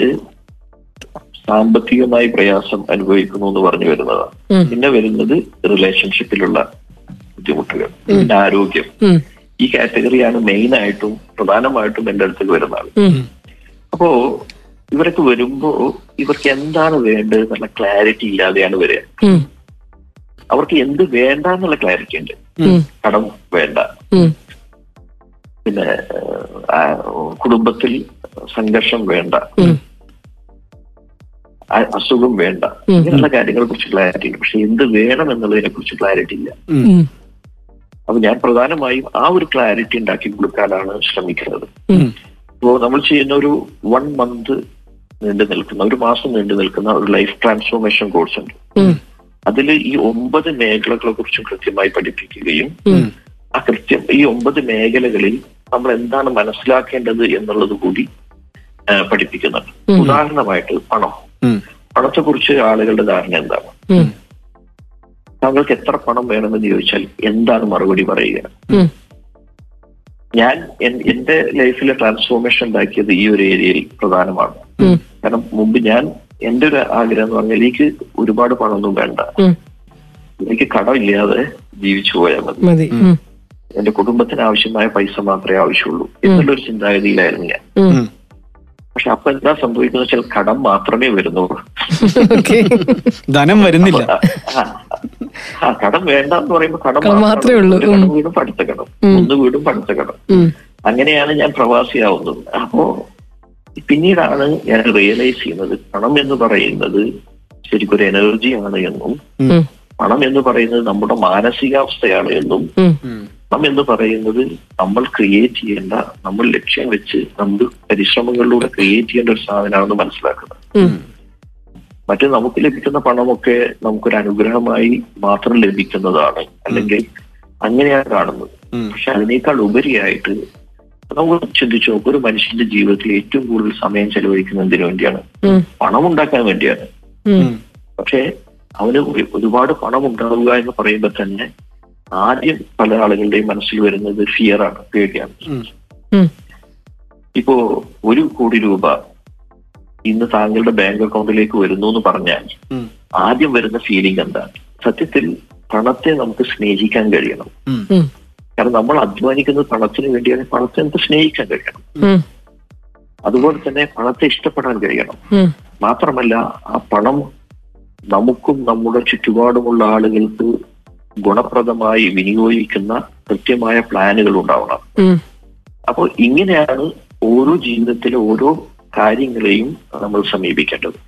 സാമ്പത്തികമായി പ്രയാസം അനുഭവിക്കുന്നു എന്ന് പറഞ്ഞു വരുന്നതാണ് പിന്നെ വരുന്നത് റിലേഷൻഷിപ്പിലുള്ള ബുദ്ധിമുട്ടുകൾ പിന്നെ ആരോഗ്യം. ഈ കാറ്റഗറിയാണ് മെയിൻ ആയിട്ടും പ്രധാനമായിട്ടും എന്റെ അടുത്തേക്ക് വരുന്ന ആൾ അപ്പോ ഇവരൊക്കെ വരുമ്പോ ഇവർക്ക് എന്താണ് വേണ്ടത് എന്നുള്ള ക്ലാരിറ്റി ഇല്ലാതെയാണ് വരിക. അവർക്ക് എന്ത് വേണ്ട എന്നുള്ള ക്ലാരിറ്റി ഉണ്ട്. കടം വേണ്ട. പിന്നെ കുടുംബത്തിൽ സംഘർഷം വേണ്ട. അസുഖം വേണ്ട. ഇങ്ങനെയുള്ള കാര്യങ്ങളെ കുറിച്ച് ക്ലാരിറ്റി ഉണ്ട് പക്ഷെ എന്ത് വേണം എന്നുള്ളതിനെ കുറിച്ച് ക്ലാരിറ്റി ഇല്ല. അപ്പൊ ഞാൻ പ്രധാനമായും ആ ഒരു ക്ലാരിറ്റി ഉണ്ടാക്കി കൊടുക്കാനാണ് ശ്രമിക്കുന്നത്. അപ്പോ നമ്മൾ ചെയ്യുന്ന ഒരു വൺ മന്ത് നീണ്ടു നിൽക്കുന്ന ഒരു മാസം നീണ്ടു നിൽക്കുന്ന ഒരു ലൈഫ് ട്രാൻസ്ഫോർമേഷൻ കോഴ്സ് ഉണ്ട്. അതിൽ ഈ ഒമ്പത് മേഖലകളെ കുറിച്ചും കൃത്യമായി പഠിപ്പിക്കുകയും ആ കൃത്യം ഈ ഒമ്പത് മേഖലകളിൽ നമ്മൾ എന്താണ് മനസ്സിലാക്കേണ്ടത് എന്നുള്ളത് കൂടി പഠിപ്പിക്കുന്നുണ്ട്. ഉദാഹരണമായിട്ട് പണം. പണത്തെ കുറിച്ച് ആളുകളുടെ ധാരണ എന്താണ്. താങ്കൾക്ക് എത്ര പണം വേണമെന്ന് ചോദിച്ചാൽ എന്താണ് മറുപടി പറയുക? ഞാൻ എന്റെ ലൈഫിലെ ട്രാൻസ്ഫോർമേഷൻ ഉണ്ടാക്കിയത് ഈ ഒരു ഏരിയയിൽ പ്രധാനമാണ്. കാരണം മുമ്പ് ഞാൻ എന്റെ ഒരു ആഗ്രഹം എന്ന് പറഞ്ഞാൽ എനിക്ക് ഒരുപാട് പണമൊന്നും വേണ്ട. എനിക്ക് കടമില്ലാതെ ജീവിച്ചു പോയാൽ മതി. എന്റെ കുടുംബത്തിന് ആവശ്യമായ പൈസ മാത്രമേ ആവശ്യമുള്ളൂ. എന്നുള്ളൊരു ചിന്താഗതിയിലായിരുന്നു ഞാൻ. പക്ഷെ അപ്പൊ എന്താ സംഭവിക്കുന്നത് വെച്ചാൽ കടം മാത്രമേ വരുന്നുള്ളൂ. ധനം വരുന്നില്ല. ആ, കടം വേണ്ട എന്ന് പറയുമ്പോൾ കടം മാത്രമേ ഉള്ളൂ. കടം വീടും പഠിത്ത കടം ഒന്ന് വീടും പഠിത്ത കടം അങ്ങനെയാണ് ഞാൻ പ്രവാസിയാവുന്നത്. അപ്പോ പിന്നീടാണ് ഞാൻ റിയലൈസ് ചെയ്യുന്നത് പണം എന്ന് പറയുന്നത് ശരിക്കും ഒരു എനർജിയാണ് എന്നും പണം എന്ന് പറയുന്നത് നമ്മുടെ മാനസികാവസ്ഥയാണ് എന്നും പണം എന്ന് പറയുന്നത് നമ്മൾ ക്രിയേറ്റ് ചെയ്യേണ്ട നമ്മൾ ലക്ഷ്യം വെച്ച് നമ്മൾ പരിശ്രമങ്ങളിലൂടെ ക്രിയേറ്റ് ചെയ്യേണ്ട ഒരു സാധനമാണെന്ന് മനസ്സിലാക്കുന്നത്. മറ്റു നമുക്ക് ലഭിക്കുന്ന പണമൊക്കെ നമുക്കൊരു അനുഗ്രഹമായി മാത്രം ലഭിക്കുന്നതാണ്. അല്ലെങ്കിൽ അങ്ങനെയാണ് കാണുന്നത്. പക്ഷെ അതിനേക്കാൾ ഉപരിയായിട്ട് നമുക്ക് ചിന്തിച്ചു നോക്കും ഒരു മനുഷ്യന്റെ ജീവിതത്തിൽ ഏറ്റവും കൂടുതൽ സമയം ചെലവഴിക്കുന്ന എന്തിനു വേണ്ടിയാണ്? പണം ഉണ്ടാക്കാൻ വേണ്ടിയാണ്. പക്ഷെ പക്ഷേ അവന് ഒരുപാട് പണം ഉണ്ടാവുക എന്ന് പറയുമ്പോൾ തന്നെ ആദ്യം പല ആളുകളുടെയും മനസ്സിൽ വരുന്നത് ഫിയറാണ് ആണ് പേടിയാണ്. ഇപ്പോ ഒരു കോടി രൂപ ഇന്ന് താങ്കളുടെ ബാങ്ക് അക്കൗണ്ടിലേക്ക് വരുന്നു എന്ന് പറഞ്ഞാൽ ആദ്യം വരുന്ന ഫീലിംഗ് എന്താണ്? സത്യത്തിൽ പണത്തെ നമുക്ക് സ്നേഹിക്കാൻ കഴിയണം. കാരണം നമ്മൾ അധ്വാനിക്കുന്നത് പണത്തിന് വേണ്ടിയാണ് പണത്തെ നമുക്ക് സ്നേഹിക്കാൻ കഴിയണം. അതുപോലെ തന്നെ പണത്തെ ഇഷ്ടപ്പെടാൻ കഴിയണം. മാത്രമല്ല ആ പണം നമുക്കും നമ്മുടെ ചുറ്റുപാടുമുള്ള ആളുകൾക്ക് ഗുണപ്രദമായി വിനിയോഗിക്കുന്ന കൃത്യമായ പ്ലാനുകൾ ഉണ്ടാവണം. അപ്പോൾ ഇങ്ങനെയാണ് ഓരോ ജീവിതത്തിലെ ഓരോ കാര്യങ്ങളെയും നമ്മൾ സമീപിക്കേണ്ടത്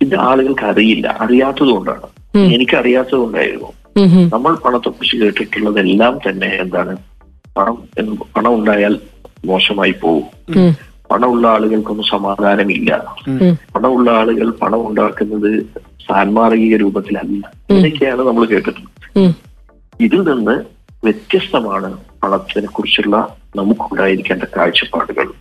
ഇത് ആളുകൾക്ക് അറിയില്ല അറിയാത്തത് കൊണ്ടാണ് ഉം. എനിക്ക് അറിയാത്തത് കൊണ്ടായിരുന്നു ഉം. ഉം. നമ്മൾ പണത്തെക്കുറിച്ച് കേട്ടിട്ടുള്ളതെല്ലാം തന്നെ എന്താണ് പണം പണം ഉണ്ടായാൽ മോശമായി പോകും. പണമുള്ള ആളുകൾക്കൊന്നും സമാധാനമില്ല പണമുള്ള ആളുകൾ പണം ഉണ്ടാക്കുന്നത് സാൻമാർഗിക രൂപത്തിലല്ല ഇതൊക്കെയാണ് നമ്മൾ കേട്ടിട്ടുള്ളത്. ഇതിൽ നിന്ന് വ്യത്യസ്തമാണ് പണത്തിനെ കുറിച്ചുള്ള നമുക്കുണ്ടായിരിക്കേണ്ട കാഴ്ചപ്പാടുകൾ.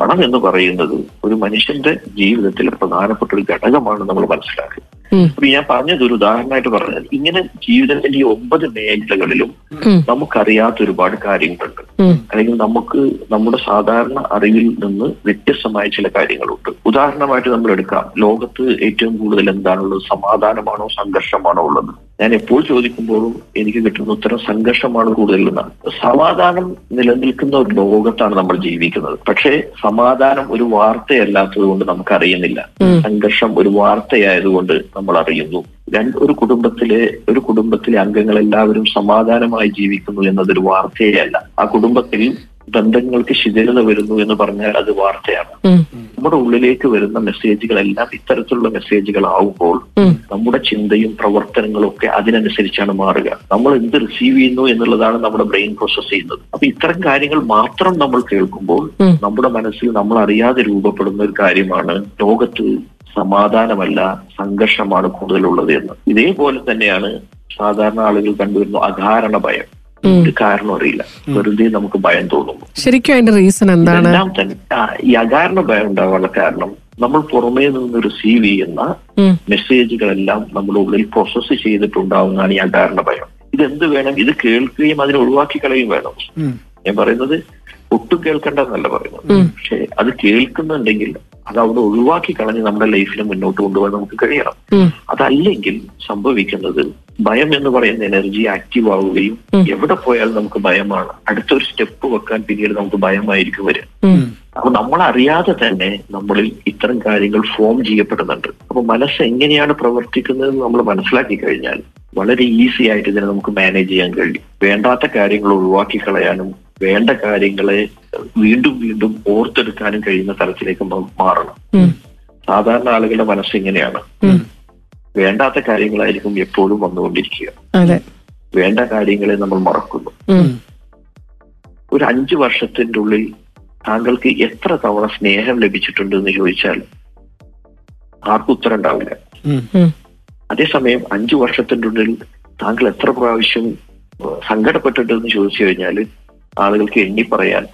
പണം എന്ന് പറയുന്നത് ഒരു മനുഷ്യന്റെ ജീവിതത്തിലെ പ്രധാനപ്പെട്ട ഒരു ഘടകമാണ് നമ്മൾ മനസ്സിലാക്കുക. അപ്പൊ ഞാൻ പറഞ്ഞത് ഒരു ഉദാഹരണമായിട്ട് പറഞ്ഞത്. ഇങ്ങനെ ജീവിതത്തിന്റെ ഈ ഒമ്പത് മേഖലകളിലും നമുക്കറിയാത്ത ഒരുപാട് കാര്യങ്ങളുണ്ട്. അല്ലെങ്കിൽ നമുക്ക് നമ്മുടെ സാധാരണ അറിവിൽ നിന്ന് വ്യത്യസ്തമായ ചില കാര്യങ്ങളുണ്ട്. ഉദാഹരണമായിട്ട് നമ്മൾ എടുക്കാം. ലോകത്ത് ഏറ്റവും കൂടുതൽ എന്താണുള്ളത്? സമാധാനമാണോ? സംഘർഷമാണോ ഉള്ളത്? ഞാൻ എപ്പോൾ ചോദിക്കുമ്പോഴും എനിക്ക് കിട്ടുന്ന ഉത്തരം സംഘർഷമാണ് കൂടുതൽ എന്നാണ് സമാധാനം നിലനിൽക്കുന്ന ഒരു ലോകത്താണ് നമ്മൾ ജീവിക്കുന്നത്. പക്ഷേ സമാധാനം ഒരു വാർത്തയല്ലാത്തത് കൊണ്ട് നമുക്ക് അറിയുന്നില്ല സംഘർഷം ഒരു വാർത്തയായതുകൊണ്ട് നമ്മൾ അറിയുന്നു രണ്ട് ഒരു കുടുംബത്തിലെ ഒരു കുടുംബത്തിലെ അംഗങ്ങൾ എല്ലാവരും സമാധാനമായി ജീവിക്കുന്നു എന്നതൊരു വാർത്തയേ അല്ല ആ കുടുംബത്തിൽ ബന്ധങ്ങൾക്ക് ശിഥിലത വരുന്നു എന്ന് പറഞ്ഞാൽ അത് വാർത്തയാണ്. നമ്മുടെ ഉള്ളിലേക്ക് വരുന്ന മെസ്സേജുകളെല്ലാം ഇത്തരത്തിലുള്ള മെസ്സേജുകളാവുമ്പോൾ. നമ്മുടെ ചിന്തയും പ്രവർത്തനങ്ങളും ഒക്കെ അതിനനുസരിച്ചാണ് മാറുക. നമ്മൾ എന്ത് റിസീവ് ചെയ്യുന്നു എന്നുള്ളതാണ് നമ്മുടെ ബ്രെയിൻ പ്രോസസ് ചെയ്യുന്നത്. അപ്പൊ ഇത്തരം കാര്യങ്ങൾ മാത്രം നമ്മൾ കേൾക്കുമ്പോൾ നമ്മുടെ മനസ്സിൽ നമ്മൾ അറിയാതെ രൂപപ്പെടുന്ന ഒരു കാര്യമാണ് ലോകത്ത് സമാധാനമല്ല സംഘർഷമാണ് കൂടുതലുള്ളത് എന്ന്. ഇതേപോലെ തന്നെയാണ് സാധാരണ ആളുകൾ കണ്ടുവരുന്ന അകാരണ ഭയം. ഒരു കാരണം അറിയില്ല. വെറുതെ നമുക്ക് ഭയം തോന്നുന്നു. ശരിക്കും അതിന്റെ റീസൺ എന്താണ്? ഈ അകാരണ ഭയം ഉണ്ടാവാനുള്ള കാരണം നമ്മൾ പുറമേ നിന്ന് റിസീവ് ചെയ്യുന്ന മെസ്സേജുകളെല്ലാം നമ്മുടെ ഉള്ളിൽ പ്രോസസ്സ് ചെയ്തിട്ടുണ്ടാവുന്നതാണ് ഈ അകാരണ ഭയം. ഇതെന്ത് വേണം? ഇത് കേൾക്കുകയും അതിനെ ഒഴിവാക്കി കളയും വേണം. ഞാൻ പറയുന്നത് ഒട്ടും കേൾക്കണ്ടെന്നല്ല പറയുന്നത്. പക്ഷെ അത് കേൾക്കുന്നുണ്ടെങ്കിൽ അത് അവിടെ ഒഴിവാക്കി കളഞ്ഞ് നമ്മുടെ ലൈഫിനെ മുന്നോട്ട് കൊണ്ടുപോകാൻ നമുക്ക് കഴിയണം. അതല്ലെങ്കിൽ സംഭവിക്കുന്നത് ഭയം എന്ന് പറയുന്ന എനർജി ആക്റ്റീവ് ആവുകയും എവിടെ പോയാലും നമുക്ക് ഭയമാണ്. അടുത്തൊരു സ്റ്റെപ്പ് വെക്കാൻ പിന്നീട് നമുക്ക് ഭയമായിരിക്കും വരിക. അപ്പൊ നമ്മൾ അറിയാതെ തന്നെ നമ്മളിൽ ഇത്തരം കാര്യങ്ങൾ ഫോം ചെയ്യപ്പെടുന്നുണ്ട്. അപ്പൊ മനസ്സ് എങ്ങനെയാണ് പ്രവർത്തിക്കുന്നത് നമ്മൾ മനസ്സിലാക്കി കഴിഞ്ഞാൽ വളരെ ഈസി ആയിട്ട് ഇതിനെ നമുക്ക് മാനേജ് ചെയ്യാൻ കഴിയും. വേണ്ടാത്ത കാര്യങ്ങൾ ഒഴിവാക്കി കളയാനും വേണ്ട കാര്യങ്ങളെ വീണ്ടും വീണ്ടും ഓർത്തെടുക്കാനും കഴിയുന്ന തലത്തിലേക്ക് നമ്മൾ മാറണം. സാധാരണ ആളുകളുടെ മനസ്സ് ഇങ്ങനെയാണ്. വേണ്ടാത്ത കാര്യങ്ങളായിരിക്കും എപ്പോഴും വന്നുകൊണ്ടിരിക്കുക. അതെ. വേണ്ട കാര്യങ്ങളെ നമ്മൾ മറക്കുന്നു. ഒരു അഞ്ചു വർഷത്തിന്റെ ഉള്ളിൽ താങ്കൾക്ക് എത്ര തവണ സ്നേഹം ലഭിച്ചിട്ടുണ്ട് എന്ന് ചോദിച്ചാൽ ആർക്കും ഉത്തരം ഉണ്ടാവില്ല. അതേസമയം അഞ്ചു വർഷത്തിന്റെ ഉള്ളിൽ താങ്കൾ എത്ര പ്രാവശ്യം സങ്കടപ്പെട്ടിട്ടെന്ന് ചോദിച്ചു കഴിഞ്ഞാൽ ആളുകൾക്ക് എണ്ണി പറയാൻ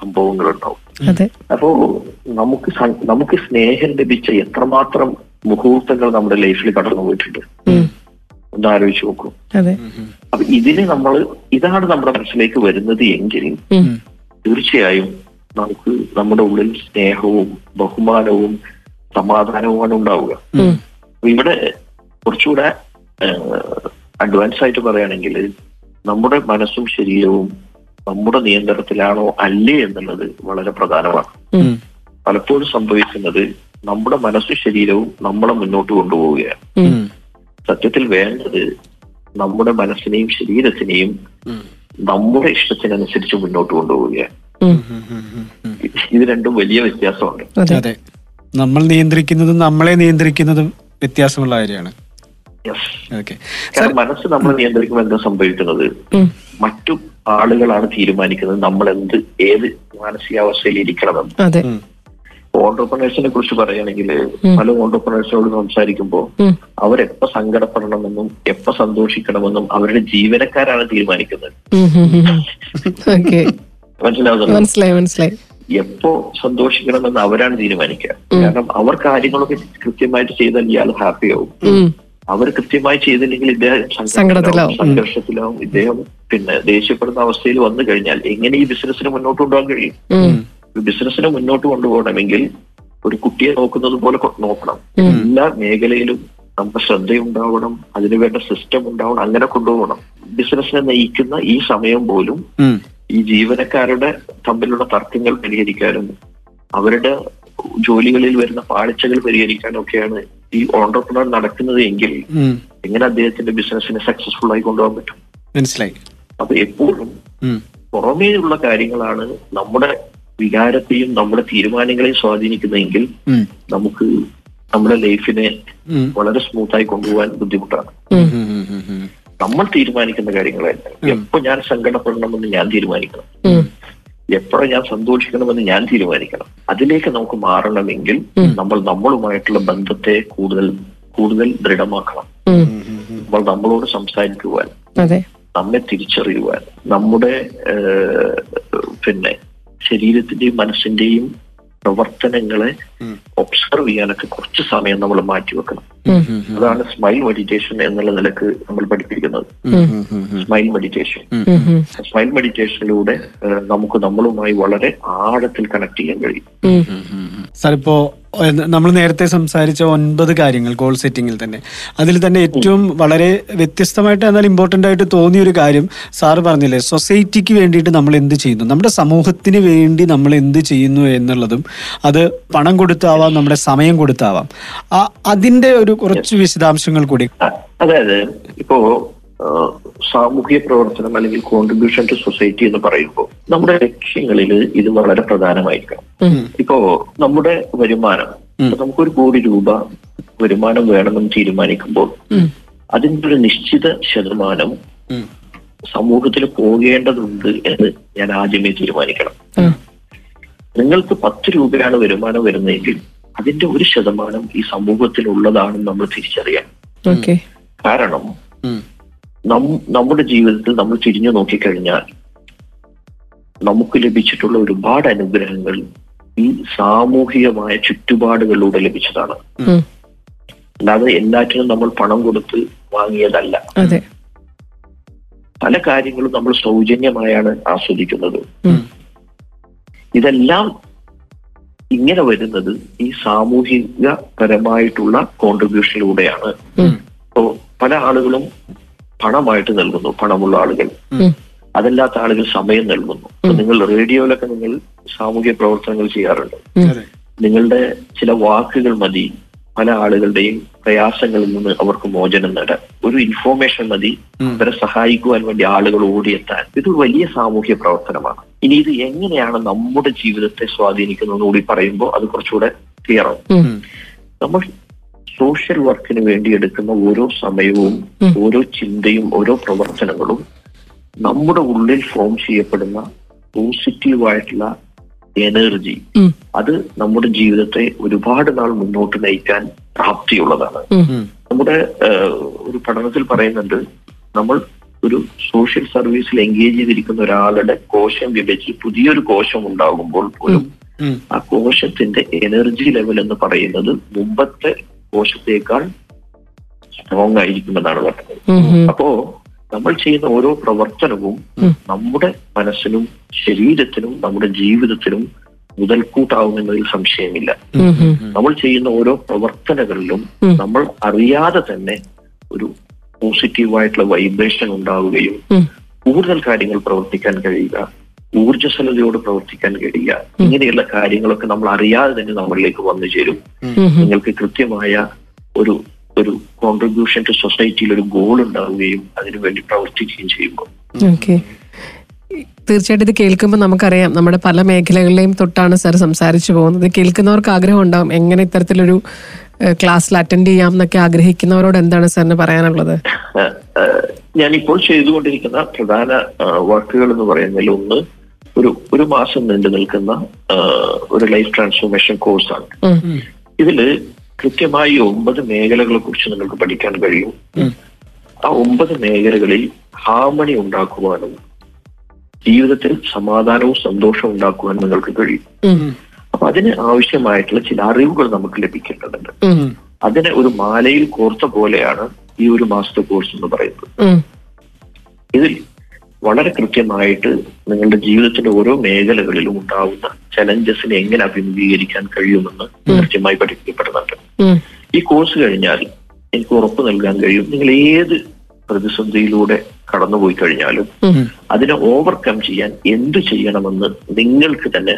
സംഭവങ്ങളുണ്ടാവും. അതെ. അപ്പോ നമുക്ക് നമുക്ക് സ്നേഹം ലഭിച്ച എത്രമാത്രം മുഹൂർത്തങ്ങൾ നമ്മുടെ ലൈഫിൽ കടന്നു പോയിട്ടുണ്ട്. ഒന്ന് ആലോചിച്ച് നോക്കൂ അപ്പൊ ഇതിന് നമ്മൾ ഇതാണ് നമ്മുടെ മനസ്സിലേക്ക് വരുന്നത് എങ്കിൽ. തീർച്ചയായും നമുക്ക് നമ്മുടെ ഉള്ളിൽ സ്നേഹവും ബഹുമാനവും സമാധാനവുമാണ് ഉണ്ടാവുക. അപ്പൊ ഇവിടെ കുറച്ചുകൂടെ അഡ്വാൻസ് ആയിട്ട് പറയുകയാണെങ്കിൽ നമ്മുടെ മനസ്സും ശരീരവും നമ്മുടെ നിയന്ത്രണത്തിലാണോ അല്ലേ എന്നുള്ളത് വളരെ പ്രധാനമാണ് പലപ്പോഴും സംഭവിക്കുന്നത് നമ്മുടെ മനസ്സും ശരീരവും നമ്മളെ മുന്നോട്ട് കൊണ്ടുപോവുകയാണ്. സത്യത്തിൽ വേണ്ടത് നമ്മുടെ മനസ്സിനെയും ശരീരത്തിനെയും നമ്മുടെ ഇഷ്ടത്തിനനുസരിച്ച് മുന്നോട്ട് കൊണ്ടുപോവുകയാണ്. ഇത് രണ്ടും വലിയ വ്യത്യാസമുണ്ട്. അതെ. നമ്മൾ നിയന്ത്രിക്കുന്നതും നമ്മളെ നിയന്ത്രിക്കുന്നതും വ്യത്യാസമുള്ള കാര്യമാണ്. മനസ്സ് നമ്മൾ നിയന്ത്രിക്കുമ്പോൾ എന്താ സംഭവിക്കുന്നത്. മറ്റു ആളുകളാണ് തീരുമാനിക്കുന്നത് നമ്മൾ എന്ത് ഏത് മാനസികാവസ്ഥയിൽ ഇരിക്കണമെന്ന് അതെ ഓണ്ടർപ്രണേഴ്സിനെ കുറിച്ച് പറയുകയാണെങ്കിൽ പല ഓണ്ടർപ്രണേഴ്സിനോട് സംസാരിക്കുമ്പോൾ അവരെപ്പ സങ്കടപ്പെടണമെന്നും എപ്പോ സന്തോഷിക്കണമെന്നും അവരുടെ ജീവനക്കാരാണ് തീരുമാനിക്കുന്നത്. മനസ്സിലായി എപ്പോ സന്തോഷിക്കണമെന്ന് അവരാണ് തീരുമാനിക്കുക. കാരണം അവർ കാര്യങ്ങളൊക്കെ കൃത്യമായിട്ട് ചെയ്താൽ ഇയാൾ ഹാപ്പിയാവും. അവർ കൃത്യമായി ചെയ്തില്ലെങ്കിൽ ഇദ്ദേഹം സങ്കടത്തിലാവും. സംഘർഷത്തിലാവും ഇദ്ദേഹം പിന്നെ ദേഷ്യപ്പെടുന്ന അവസ്ഥയിൽ വന്നു കഴിഞ്ഞാൽ എങ്ങനെ ഈ ബിസിനസ്സിന് മുന്നോട്ട് കൊണ്ടുപോകാൻ കഴിയും? ബിസിനസ്സിനെ മുന്നോട്ട് കൊണ്ടുപോകണമെങ്കിൽ ഒരു കുട്ടിയെ നോക്കുന്നത് പോലെ നോക്കണം. എല്ലാ മേഖലയിലും നമുക്ക് ശ്രദ്ധയുണ്ടാവണം അതിനുവേണ്ട സിസ്റ്റം ഉണ്ടാവണം അങ്ങനെ കൊണ്ടുപോകണം. ബിസിനസ്സിനെ നയിക്കുന്ന ഈ സമയം പോലും ഈ ജീവനക്കാരുടെ തമ്മിലുള്ള തർക്കങ്ങൾ പരിഹരിക്കാനും അവരുടെ ജോലികളിൽ വരുന്ന പാളിച്ചകൾ പരിഹരിക്കാനും ഒക്കെയാണ് ഈ ഓണ്ടർപ്രണർ നടക്കുന്നത് എങ്കിൽ എങ്ങനെ അദ്ദേഹത്തിന്റെ ബിസിനസ്സിനെ സക്സസ്ഫുൾ ആയി കൊണ്ടുപോകാൻ പറ്റും? മനസ്സിലായി. അപ്പൊ എപ്പോഴും. പുറമേയുള്ള കാര്യങ്ങളാണ് നമ്മുടെ വികാരത്തെയും നമ്മുടെ തീരുമാനങ്ങളെയും സ്വാധീനിക്കുന്നെങ്കിൽ നമുക്ക് നമ്മുടെ ലൈഫിനെ. വളരെ സ്മൂത്തായി കൊണ്ടുപോകാൻ ബുദ്ധിമുട്ടാണ്. നമ്മൾ തീരുമാനിക്കുന്ന കാര്യങ്ങളെ എപ്പോ ഞാൻ സങ്കടപ്പെടണമെന്ന് ഞാൻ തീരുമാനിക്കണം. എപ്പോഴും ഞാൻ സന്തോഷിക്കണമെന്ന് ഞാൻ തീരുമാനിക്കണം. അതിലേക്ക് നമുക്ക് മാറണമെങ്കിൽ നമ്മൾ നമ്മളുമായിട്ടുള്ള ബന്ധത്തെ കൂടുതൽ കൂടുതൽ ദൃഢമാക്കണം. നമ്മൾ നമ്മളോട് സംസാരിക്കുവാൻ നമ്മെ തിരിച്ചറിയുവാൻ നമ്മുടെ പിന്നെ ശരീരത്തിന്റെയും മനസ്സിന്റെയും പ്രവർത്തനങ്ങളെ ഒബ്സർവ് ചെയ്യാനൊക്കെ കുറച്ച് സമയം നമ്മൾ മാറ്റിവെക്കണം. അതാണ് സ്മൈൽ മെഡിറ്റേഷൻ എന്നുള്ള നിലയ്ക്ക് നമ്മൾ പഠിപ്പിക്കുന്നത്. Smile meditation. സ്മൈൽ മെഡിറ്റേഷനിലൂടെ നമുക്ക് നമ്മളുമായി വളരെ ആഴത്തിൽ കണക്ട് ചെയ്യാൻ കഴിയും സാറിപ്പോ സാർ ഇപ്പോ നമ്മൾ നേരത്തെ സംസാരിച്ച ഒൻപത് കാര്യങ്ങൾ ഗോൾ സെറ്റിങ്ങിൽ തന്നെ. അതിൽ തന്നെ ഏറ്റവും വളരെ വ്യത്യസ്തമായിട്ട് എന്നാൽ ഇമ്പോർട്ടന്റ് ആയിട്ട് തോന്നിയ ഒരു കാര്യം സാറ് പറഞ്ഞില്ലേ സൊസൈറ്റിക്ക് വേണ്ടിയിട്ട് നമ്മൾ എന്ത് ചെയ്യുന്നു? നമ്മുടെ സമൂഹത്തിന് വേണ്ടി നമ്മൾ എന്ത് ചെയ്യുന്നു എന്നുള്ളതും അത് പണം കൊടുത്താവാം നമ്മുടെ സമയം കൊടുത്താവാം. ആ- അതിന്റെ ഒരു കുറച്ച് വിശദാംശങ്ങൾ കൂടി. അതെ അതായത് ഇപ്പോ സാമൂഹ്യ പ്രവർത്തനം അല്ലെങ്കിൽ കോൺട്രിബ്യൂഷൻ ടു സൊസൈറ്റി എന്ന് പറയുമ്പോൾ നമ്മുടെ ലക്ഷ്യങ്ങളിൽ ഇത് വളരെ പ്രധാനമായിരിക്കണം. ഇപ്പോ നമ്മുടെ വരുമാനം നമുക്കൊരു കോടി രൂപ വരുമാനം വേണമെന്ന് തീരുമാനിക്കുമ്പോൾ അതിന്റെ ഒരു നിശ്ചിത ശതമാനം സമൂഹത്തിൽ പോകേണ്ടതുണ്ട് എന്ന് ഞാൻ ആദ്യമേ തീരുമാനിക്കണം. നിങ്ങൾക്ക് പത്ത് രൂപയാണ് വരുമാനം വരുന്നതെങ്കിൽ അതിന്റെ ഒരു ശതമാനം ഈ സമൂഹത്തിൽ ഉള്ളതാണെന്ന് നമ്മൾ തിരിച്ചറിയാം കാരണം നമ്മുടെ ജീവിതത്തിൽ നമ്മൾ തിരിഞ്ഞു നോക്കിക്കഴിഞ്ഞാൽ നമുക്ക് ലഭിച്ചിട്ടുള്ള ഒരുപാട് അനുഗ്രഹങ്ങൾ ഈ സാമൂഹികമായ ചുറ്റുപാടുകളിലൂടെ ലഭിച്ചതാണ്. അല്ലാതെ എല്ലാറ്റിനും നമ്മൾ പണം കൊടുത്ത് വാങ്ങിയതല്ല. പല കാര്യങ്ങളും നമ്മൾ സൗജന്യമായാണ് ആസ്വദിക്കുന്നത്. ഇതെല്ലാം ഇങ്ങനെ വരുന്നത് ഈ സാമൂഹികപരമായിട്ടുള്ള കോൺട്രിബ്യൂഷനിലൂടെയാണ് അപ്പോ പല ആളുകളും പണമായിട്ട് നൽകുന്നു പണമുള്ള ആളുകൾ. അതല്ലാത്ത ആളുകൾ സമയം നൽകുന്നു. നിങ്ങൾ റേഡിയോയിലൊക്കെ നിങ്ങൾ സാമൂഹ്യ പ്രവർത്തനങ്ങൾ ചെയ്യാറുണ്ട്. നിങ്ങളുടെ ചില വാക്കുകൾ മതി പല ആളുകളുടെയും പ്രയാസങ്ങളിൽ നിന്ന് അവർക്ക് മോചനം നേടാൻ. ഒരു ഇൻഫോർമേഷൻ മതി അവരെ സഹായിക്കുവാൻ വേണ്ടി ആളുകൾ ഓടിയെത്താൻ. ഇത് വലിയ സാമൂഹ്യ പ്രവർത്തനമാണ്. ഇനി ഇത് എങ്ങനെയാണ് നമ്മുടെ ജീവിതത്തെ സ്വാധീനിക്കുന്നത് കൂടി പറയുമ്പോൾ അത് കുറച്ചുകൂടെ ക്ലിയർ ആവും. നമ്മൾ സോഷ്യൽ വർക്കിന് വേണ്ടി എടുക്കുന്ന ഓരോ സമയവും ഓരോ ചിന്തയും ഓരോ പ്രവർത്തനങ്ങളും നമ്മുടെ ഉള്ളിൽ ഫോം ചെയ്യപ്പെടുന്ന പോസിറ്റീവായിട്ടുള്ള എനർജി അത് നമ്മുടെ ജീവിതത്തെ ഒരുപാട് നാൾ മുന്നോട്ട് നയിക്കാൻ പ്രാപ്തിയുള്ളതാണ്. നമ്മുടെ ഒരു പഠനത്തിൽ പറയുന്നുണ്ട് നമ്മൾ ഒരു സോഷ്യൽ സർവീസിൽ എൻഗേജ് ചെയ്തിരിക്കുന്ന ഒരാളുടെ കോശം വിഭജിച്ച് പുതിയൊരു കോശം ഉണ്ടാകുമ്പോൾ പോലും ആ കോശത്തിന്റെ എനർജി ലെവൽ എന്ന് പറയുന്നത് മുമ്പത്തെ കോശത്തേക്കാൾ സ്ട്രോങ് ആയിരിക്കുമെന്നാണ് പറയുന്നത് അപ്പോ നമ്മൾ ചെയ്യുന്ന ഓരോ പ്രവർത്തനവും നമ്മുടെ മനസ്സിനും ശരീരത്തിനും നമ്മുടെ ജീവിതത്തിനും മുതൽക്കൂട്ടാവുമെന്നതിൽ സംശയമില്ല. നമ്മൾ ചെയ്യുന്ന ഓരോ പ്രവർത്തനങ്ങളിലും നമ്മൾ അറിയാതെ തന്നെ ഒരു പോസിറ്റീവായിട്ടുള്ള വൈബ്രേഷൻ ഉണ്ടാവുകയും കൂടുതൽ കാര്യങ്ങൾ പ്രവർത്തിക്കാൻ കഴിയുക. ഊർജസ്വലതയോട് പ്രവർത്തിക്കാൻ കഴിയുക. ഇങ്ങനെയുള്ള കാര്യങ്ങളൊക്കെ നമ്മൾ അറിയാതെ തന്നെ നമ്മളിലേക്ക് വന്നു ചേരും. നിങ്ങൾക്ക് കൃത്യമായ ഒരു ഒരു കോൺട്രിബ്യൂഷൻ ടു സൊസൈറ്റിയിൽ ഒരു ഗോൾ ഉണ്ടാവുകയും അതിനുവേണ്ടി പ്രവർത്തിക്കുകയും ചെയ്യുമ്പോൾ. ഓക്കെ. തീർച്ചയായിട്ടും ഇത് കേൾക്കുമ്പോൾ നമുക്കറിയാം. നമ്മുടെ പല മേഖലകളിലെയും തൊട്ടാണ് സാർ സംസാരിച്ചു പോകുന്നത്. കേൾക്കുന്നവർക്ക് ആഗ്രഹം ഉണ്ടാവും എങ്ങനെ ഇത്തരത്തിലൊരു ക്ലാസ്സിൽ അറ്റൻഡ് ചെയ്യാം എന്നൊക്കെ ആഗ്രഹിക്കുന്നവരോട് എന്താണ് സാറിന് പറയാനുള്ളത്? ഞാനിപ്പോൾ ചെയ്തുകൊണ്ടിരിക്കുന്ന പ്രധാന വർക്കുകൾ എന്ന് പറയുന്നതിൽ ഒന്ന് ഒരു ഒരു മാസം നീണ്ടു നിൽക്കുന്ന ഒരു ലൈഫ് ട്രാൻസ്ഫോർമേഷൻ കോഴ്സാണ്. ഇതിൽ കൃത്യമായി ഒമ്പത് മേഖലകളെ കുറിച്ച് നിങ്ങൾക്ക് പഠിക്കാൻ കഴിയും. ആ ഒമ്പത് മേഖലകളിൽ ഹാർമണി ഉണ്ടാക്കുവാനും ജീവിതത്തിൽ സമാധാനവും സന്തോഷവും ഉണ്ടാക്കുവാനും നിങ്ങൾക്ക് കഴിയും. അപ്പൊ അതിന് ആവശ്യമായിട്ടുള്ള ചില അറിവുകൾ നമുക്ക് ലഭിക്കേണ്ടതുണ്ട്. അതിനെ ഒരു മാലയിൽ കോർത്ത പോലെയാണ് ഈ ഒരു മാസത്തെ കോഴ്സ് എന്ന് പറയുന്നത്. ഇതിൽ വളരെ കൃത്യമായിട്ട് നിങ്ങളുടെ ജീവിതത്തിന്റെ ഓരോ മേഖലകളിലും ഉണ്ടാവുന്ന ചലഞ്ചസിനെ എങ്ങനെ അഭിമുഖീകരിക്കാൻ കഴിയുമെന്ന് കൃത്യമായി പഠിപ്പിക്കപ്പെടുന്നുണ്ട് ഈ കോഴ്സ് കഴിഞ്ഞാൽ എനിക്ക് ഉറപ്പ് നൽകാൻ കഴിയും. നിങ്ങൾ ഏത് പ്രതിസന്ധിയിലൂടെ കടന്നുപോയി കഴിഞ്ഞാലും അതിനെ ഓവർകം ചെയ്യാൻ എന്ത് ചെയ്യണമെന്ന് നിങ്ങൾക്ക് തന്നെ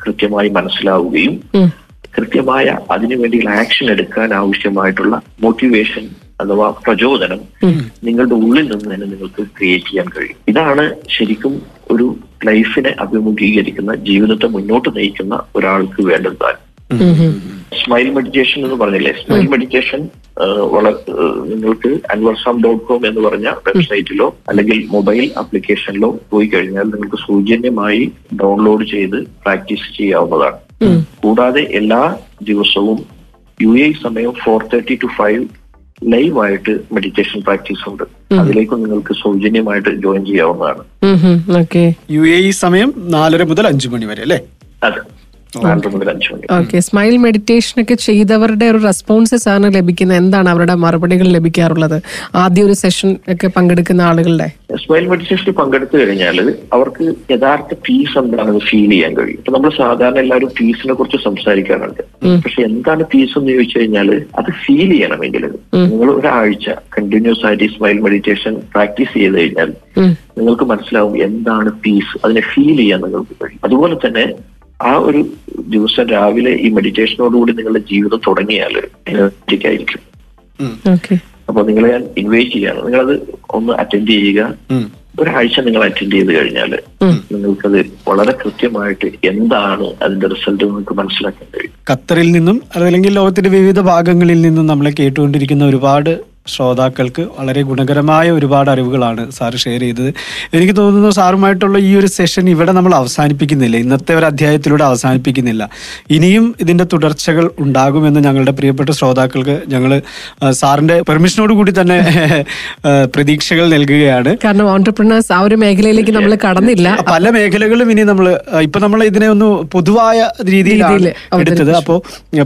കൃത്യമായി മനസ്സിലാവുകയും. കൃത്യമായ അതിനുവേണ്ടിയുള്ള ആക്ഷൻ എടുക്കാൻ ആവശ്യമായിട്ടുള്ള മോട്ടിവേഷൻ അഥവാ പ്രചോദനം നിങ്ങളുടെ ഉള്ളിൽ നിന്ന് തന്നെ നിങ്ങൾക്ക് ക്രിയേറ്റ് ചെയ്യാൻ കഴിയും ഇതാണ് ശരിക്കും ഒരു ലൈഫിനെ അഭിമുഖീകരിക്കുന്ന ജീവിതത്തെ മുന്നോട്ട് നയിക്കുന്ന ഒരാൾക്ക് വേണ്ടത് താൻ ഉം. ഉം. സ്മൈൽ മെഡിറ്റേഷൻ എന്ന് പറഞ്ഞില്ലേ? സ്മൈൽ മെഡിറ്റേഷൻ നിങ്ങൾക്ക് അൻവർസാം ഡോട്ട് കോം എന്ന് പറഞ്ഞ വെബ്സൈറ്റിലോ അല്ലെങ്കിൽ മൊബൈൽ ആപ്ലിക്കേഷനിലോ പോയി കഴിഞ്ഞാൽ നിങ്ങൾക്ക് സൗജന്യമായി ഡൗൺലോഡ് ചെയ്ത് പ്രാക്ടീസ് ചെയ്യാവുന്നതാണ്. കൂടാതെ എല്ലാ ദിവസവും യു എ സമയം ഫോർ തേർട്ടി ടു ഫൈവ് ലൈവായിട്ട് മെഡിറ്റേഷൻ പ്രാക്ടീസ് ഉണ്ട് അതിലേക്ക് നിങ്ങൾക്ക് സൗജന്യമായിട്ട് ജോയിൻ ചെയ്യാവുന്നതാണ്. യു എ സമയം നാലര മുതൽ അഞ്ചു മണി വരെ അല്ലേ? അതെ. നാല് മുതൽ അഞ്ച് മണി ഓക്കെ സ്മൈൽ മെഡിറ്റേഷൻ ഒക്കെ ചെയ്തവരുടെ ഒരു റെസ്പോൺസസ് ആണ് ലഭിക്കുന്നത്. എന്താണ് അവരുടെ മറുപടികൾ ലഭിക്കാറുള്ളത്? ആദ്യ ഒരു സെഷൻ ഒക്കെ പങ്കെടുക്കുന്ന ആളുകളുടെ? സ്മൈൽ മെഡിറ്റേഷനിൽ പങ്കെടുത്തു കഴിഞ്ഞാൽ അവർക്ക് യഥാർത്ഥ പീസ് എന്താണെന്ന് ഫീൽ ചെയ്യാൻ കഴിയും. ഇപ്പൊ നമ്മൾ സാധാരണ എല്ലാവരും പീസിനെ കുറിച്ച് സംസാരിക്കാറുണ്ട്. പക്ഷെ എന്താണ് പീസ് എന്ന് ചോദിച്ചു കഴിഞ്ഞാൽ അത് ഫീൽ ചെയ്യണമെങ്കിൽ നിങ്ങൾ ഒരാഴ്ച കണ്ടിന്യൂസ് ആയിട്ട് സ്മൈൽ മെഡിറ്റേഷൻ പ്രാക്ടീസ് ചെയ്ത് കഴിഞ്ഞാൽ നിങ്ങൾക്ക് മനസ്സിലാവും എന്താണ് പീസ് അതിനെ ഫീൽ ചെയ്യാൻ നിങ്ങൾക്ക് കഴിയും. അതുപോലെ തന്നെ ആ ഒരു ദിവസം രാവിലെ ഈ മെഡിറ്റേഷനോടുകൂടി നിങ്ങളുടെ ജീവിതം തുടങ്ങിയാൽ ആയിരിക്കും. ഓക്കെ അപ്പൊ നിങ്ങളെ ഞാൻ ഇൻവൈറ്റ് ചെയ്യാണ് നിങ്ങളത് ഒന്ന് അറ്റൻഡ് ചെയ്യുക. ഒരാഴ്ച നിങ്ങൾ അറ്റൻഡ് ചെയ്ത് കഴിഞ്ഞാൽ നിങ്ങൾക്കത് വളരെ കൃത്യമായിട്ട് എന്താണ് അതിന്റെ റിസൾട്ട് നിങ്ങൾക്ക് മനസ്സിലാക്കാൻ കഴിയും. ഖത്തറിൽ നിന്നും അതല്ലെങ്കിൽ ലോകത്തിന്റെ വിവിധ ഭാഗങ്ങളിൽ നിന്നും നമ്മളെ കേട്ടുകൊണ്ടിരിക്കുന്ന ഒരുപാട് ശ്രോതാക്കൾക്ക് വളരെ ഗുണകരമായ ഒരുപാട് അറിവുകളാണ് സാറ് ഷെയർ ചെയ്തത്. എനിക്ക് തോന്നുന്നു സാറുമായിട്ടുള്ള ഈ ഒരു സെഷൻ ഇവിടെ നമ്മൾ അവസാനിപ്പിക്കുന്നില്ല. ഇന്നത്തെ ഒരു അധ്യായത്തിലൂടെ അവസാനിപ്പിക്കുന്നില്ല. ഇനിയും ഇതിന്റെ തുടർച്ചകൾ ഉണ്ടാകുമെന്ന് ഞങ്ങളുടെ പ്രിയപ്പെട്ട ശ്രോതാക്കൾക്ക് ഞങ്ങൾ സാറിന്റെ പെർമിഷനോട് കൂടി തന്നെ പ്രതീക്ഷകൾ നൽകുകയാണ്. കാരണം ഓണ്ടർപ്രണേഴ്സ് ആ ഒരു മേഖലയിലേക്ക് നമ്മൾ കടന്നില്ല. പല മേഖലകളും ഇനി നമ്മൾ ഇപ്പൊ നമ്മൾ ഇതിനെ ഒന്ന് പൊതുവായ രീതിയിലാണ് എടുത്തത്. അപ്പോൾ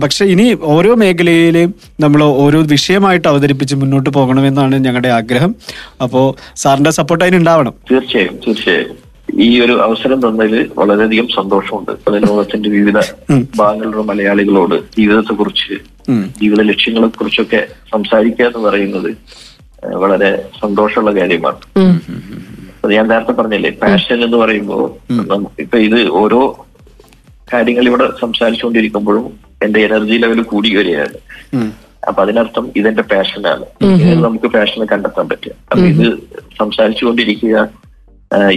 പക്ഷെ ഇനി ഓരോ മേഖലയിലെയും നമ്മൾ ഓരോ വിഷയമായിട്ട് അവതരിപ്പിച്ച് മുന്നോട്ട് പോകണമെന്നാണ് ഞങ്ങളുടെ ആഗ്രഹം. അപ്പോ സാറിന്റെ സപ്പോർട്ട് അതിന് ഉണ്ടാവണം. തീർച്ചയായും തീർച്ചയായും. ഈ ഒരു അവസരം തന്നതിൽ വളരെയധികം സന്തോഷമുണ്ട്. അത് ലോകത്തിന്റെ വിവിധ ഭാഗങ്ങളിലുള്ള മലയാളികളോട് ജീവിതത്തെ കുറിച്ച് ജീവിത ലക്ഷ്യങ്ങളെ കുറിച്ചൊക്കെ സംസാരിക്കുക എന്ന് പറയുന്നത് വളരെ സന്തോഷമുള്ള കാര്യമാണ്. അത് ഞാൻ നേരത്തെ പറഞ്ഞില്ലേ പാഷൻ എന്ന് പറയുമ്പോൾ ഇപ്പൊ ഇത് ഓരോ കാര്യങ്ങൾ ഇവിടെ സംസാരിച്ചുകൊണ്ടിരിക്കുമ്പോഴും എന്റെ എനർജി ലെവൽ കൂടി വരികയാണ്. അപ്പൊ അതിനർത്ഥം ഇതെന്റെ പാഷനാണ്. നമുക്ക് പാഷനെ കണ്ടെത്താൻ പറ്റുക അപ്പൊ ഇത് സംസാരിച്ചുകൊണ്ടിരിക്കുക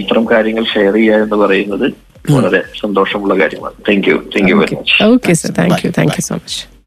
ഇത്തരം കാര്യങ്ങൾ ഷെയർ ചെയ്യുക എന്ന് പറയുന്നത് വളരെ സന്തോഷമുള്ള കാര്യമാണ്. Thank you thank you very much okay sir thank you thank you so much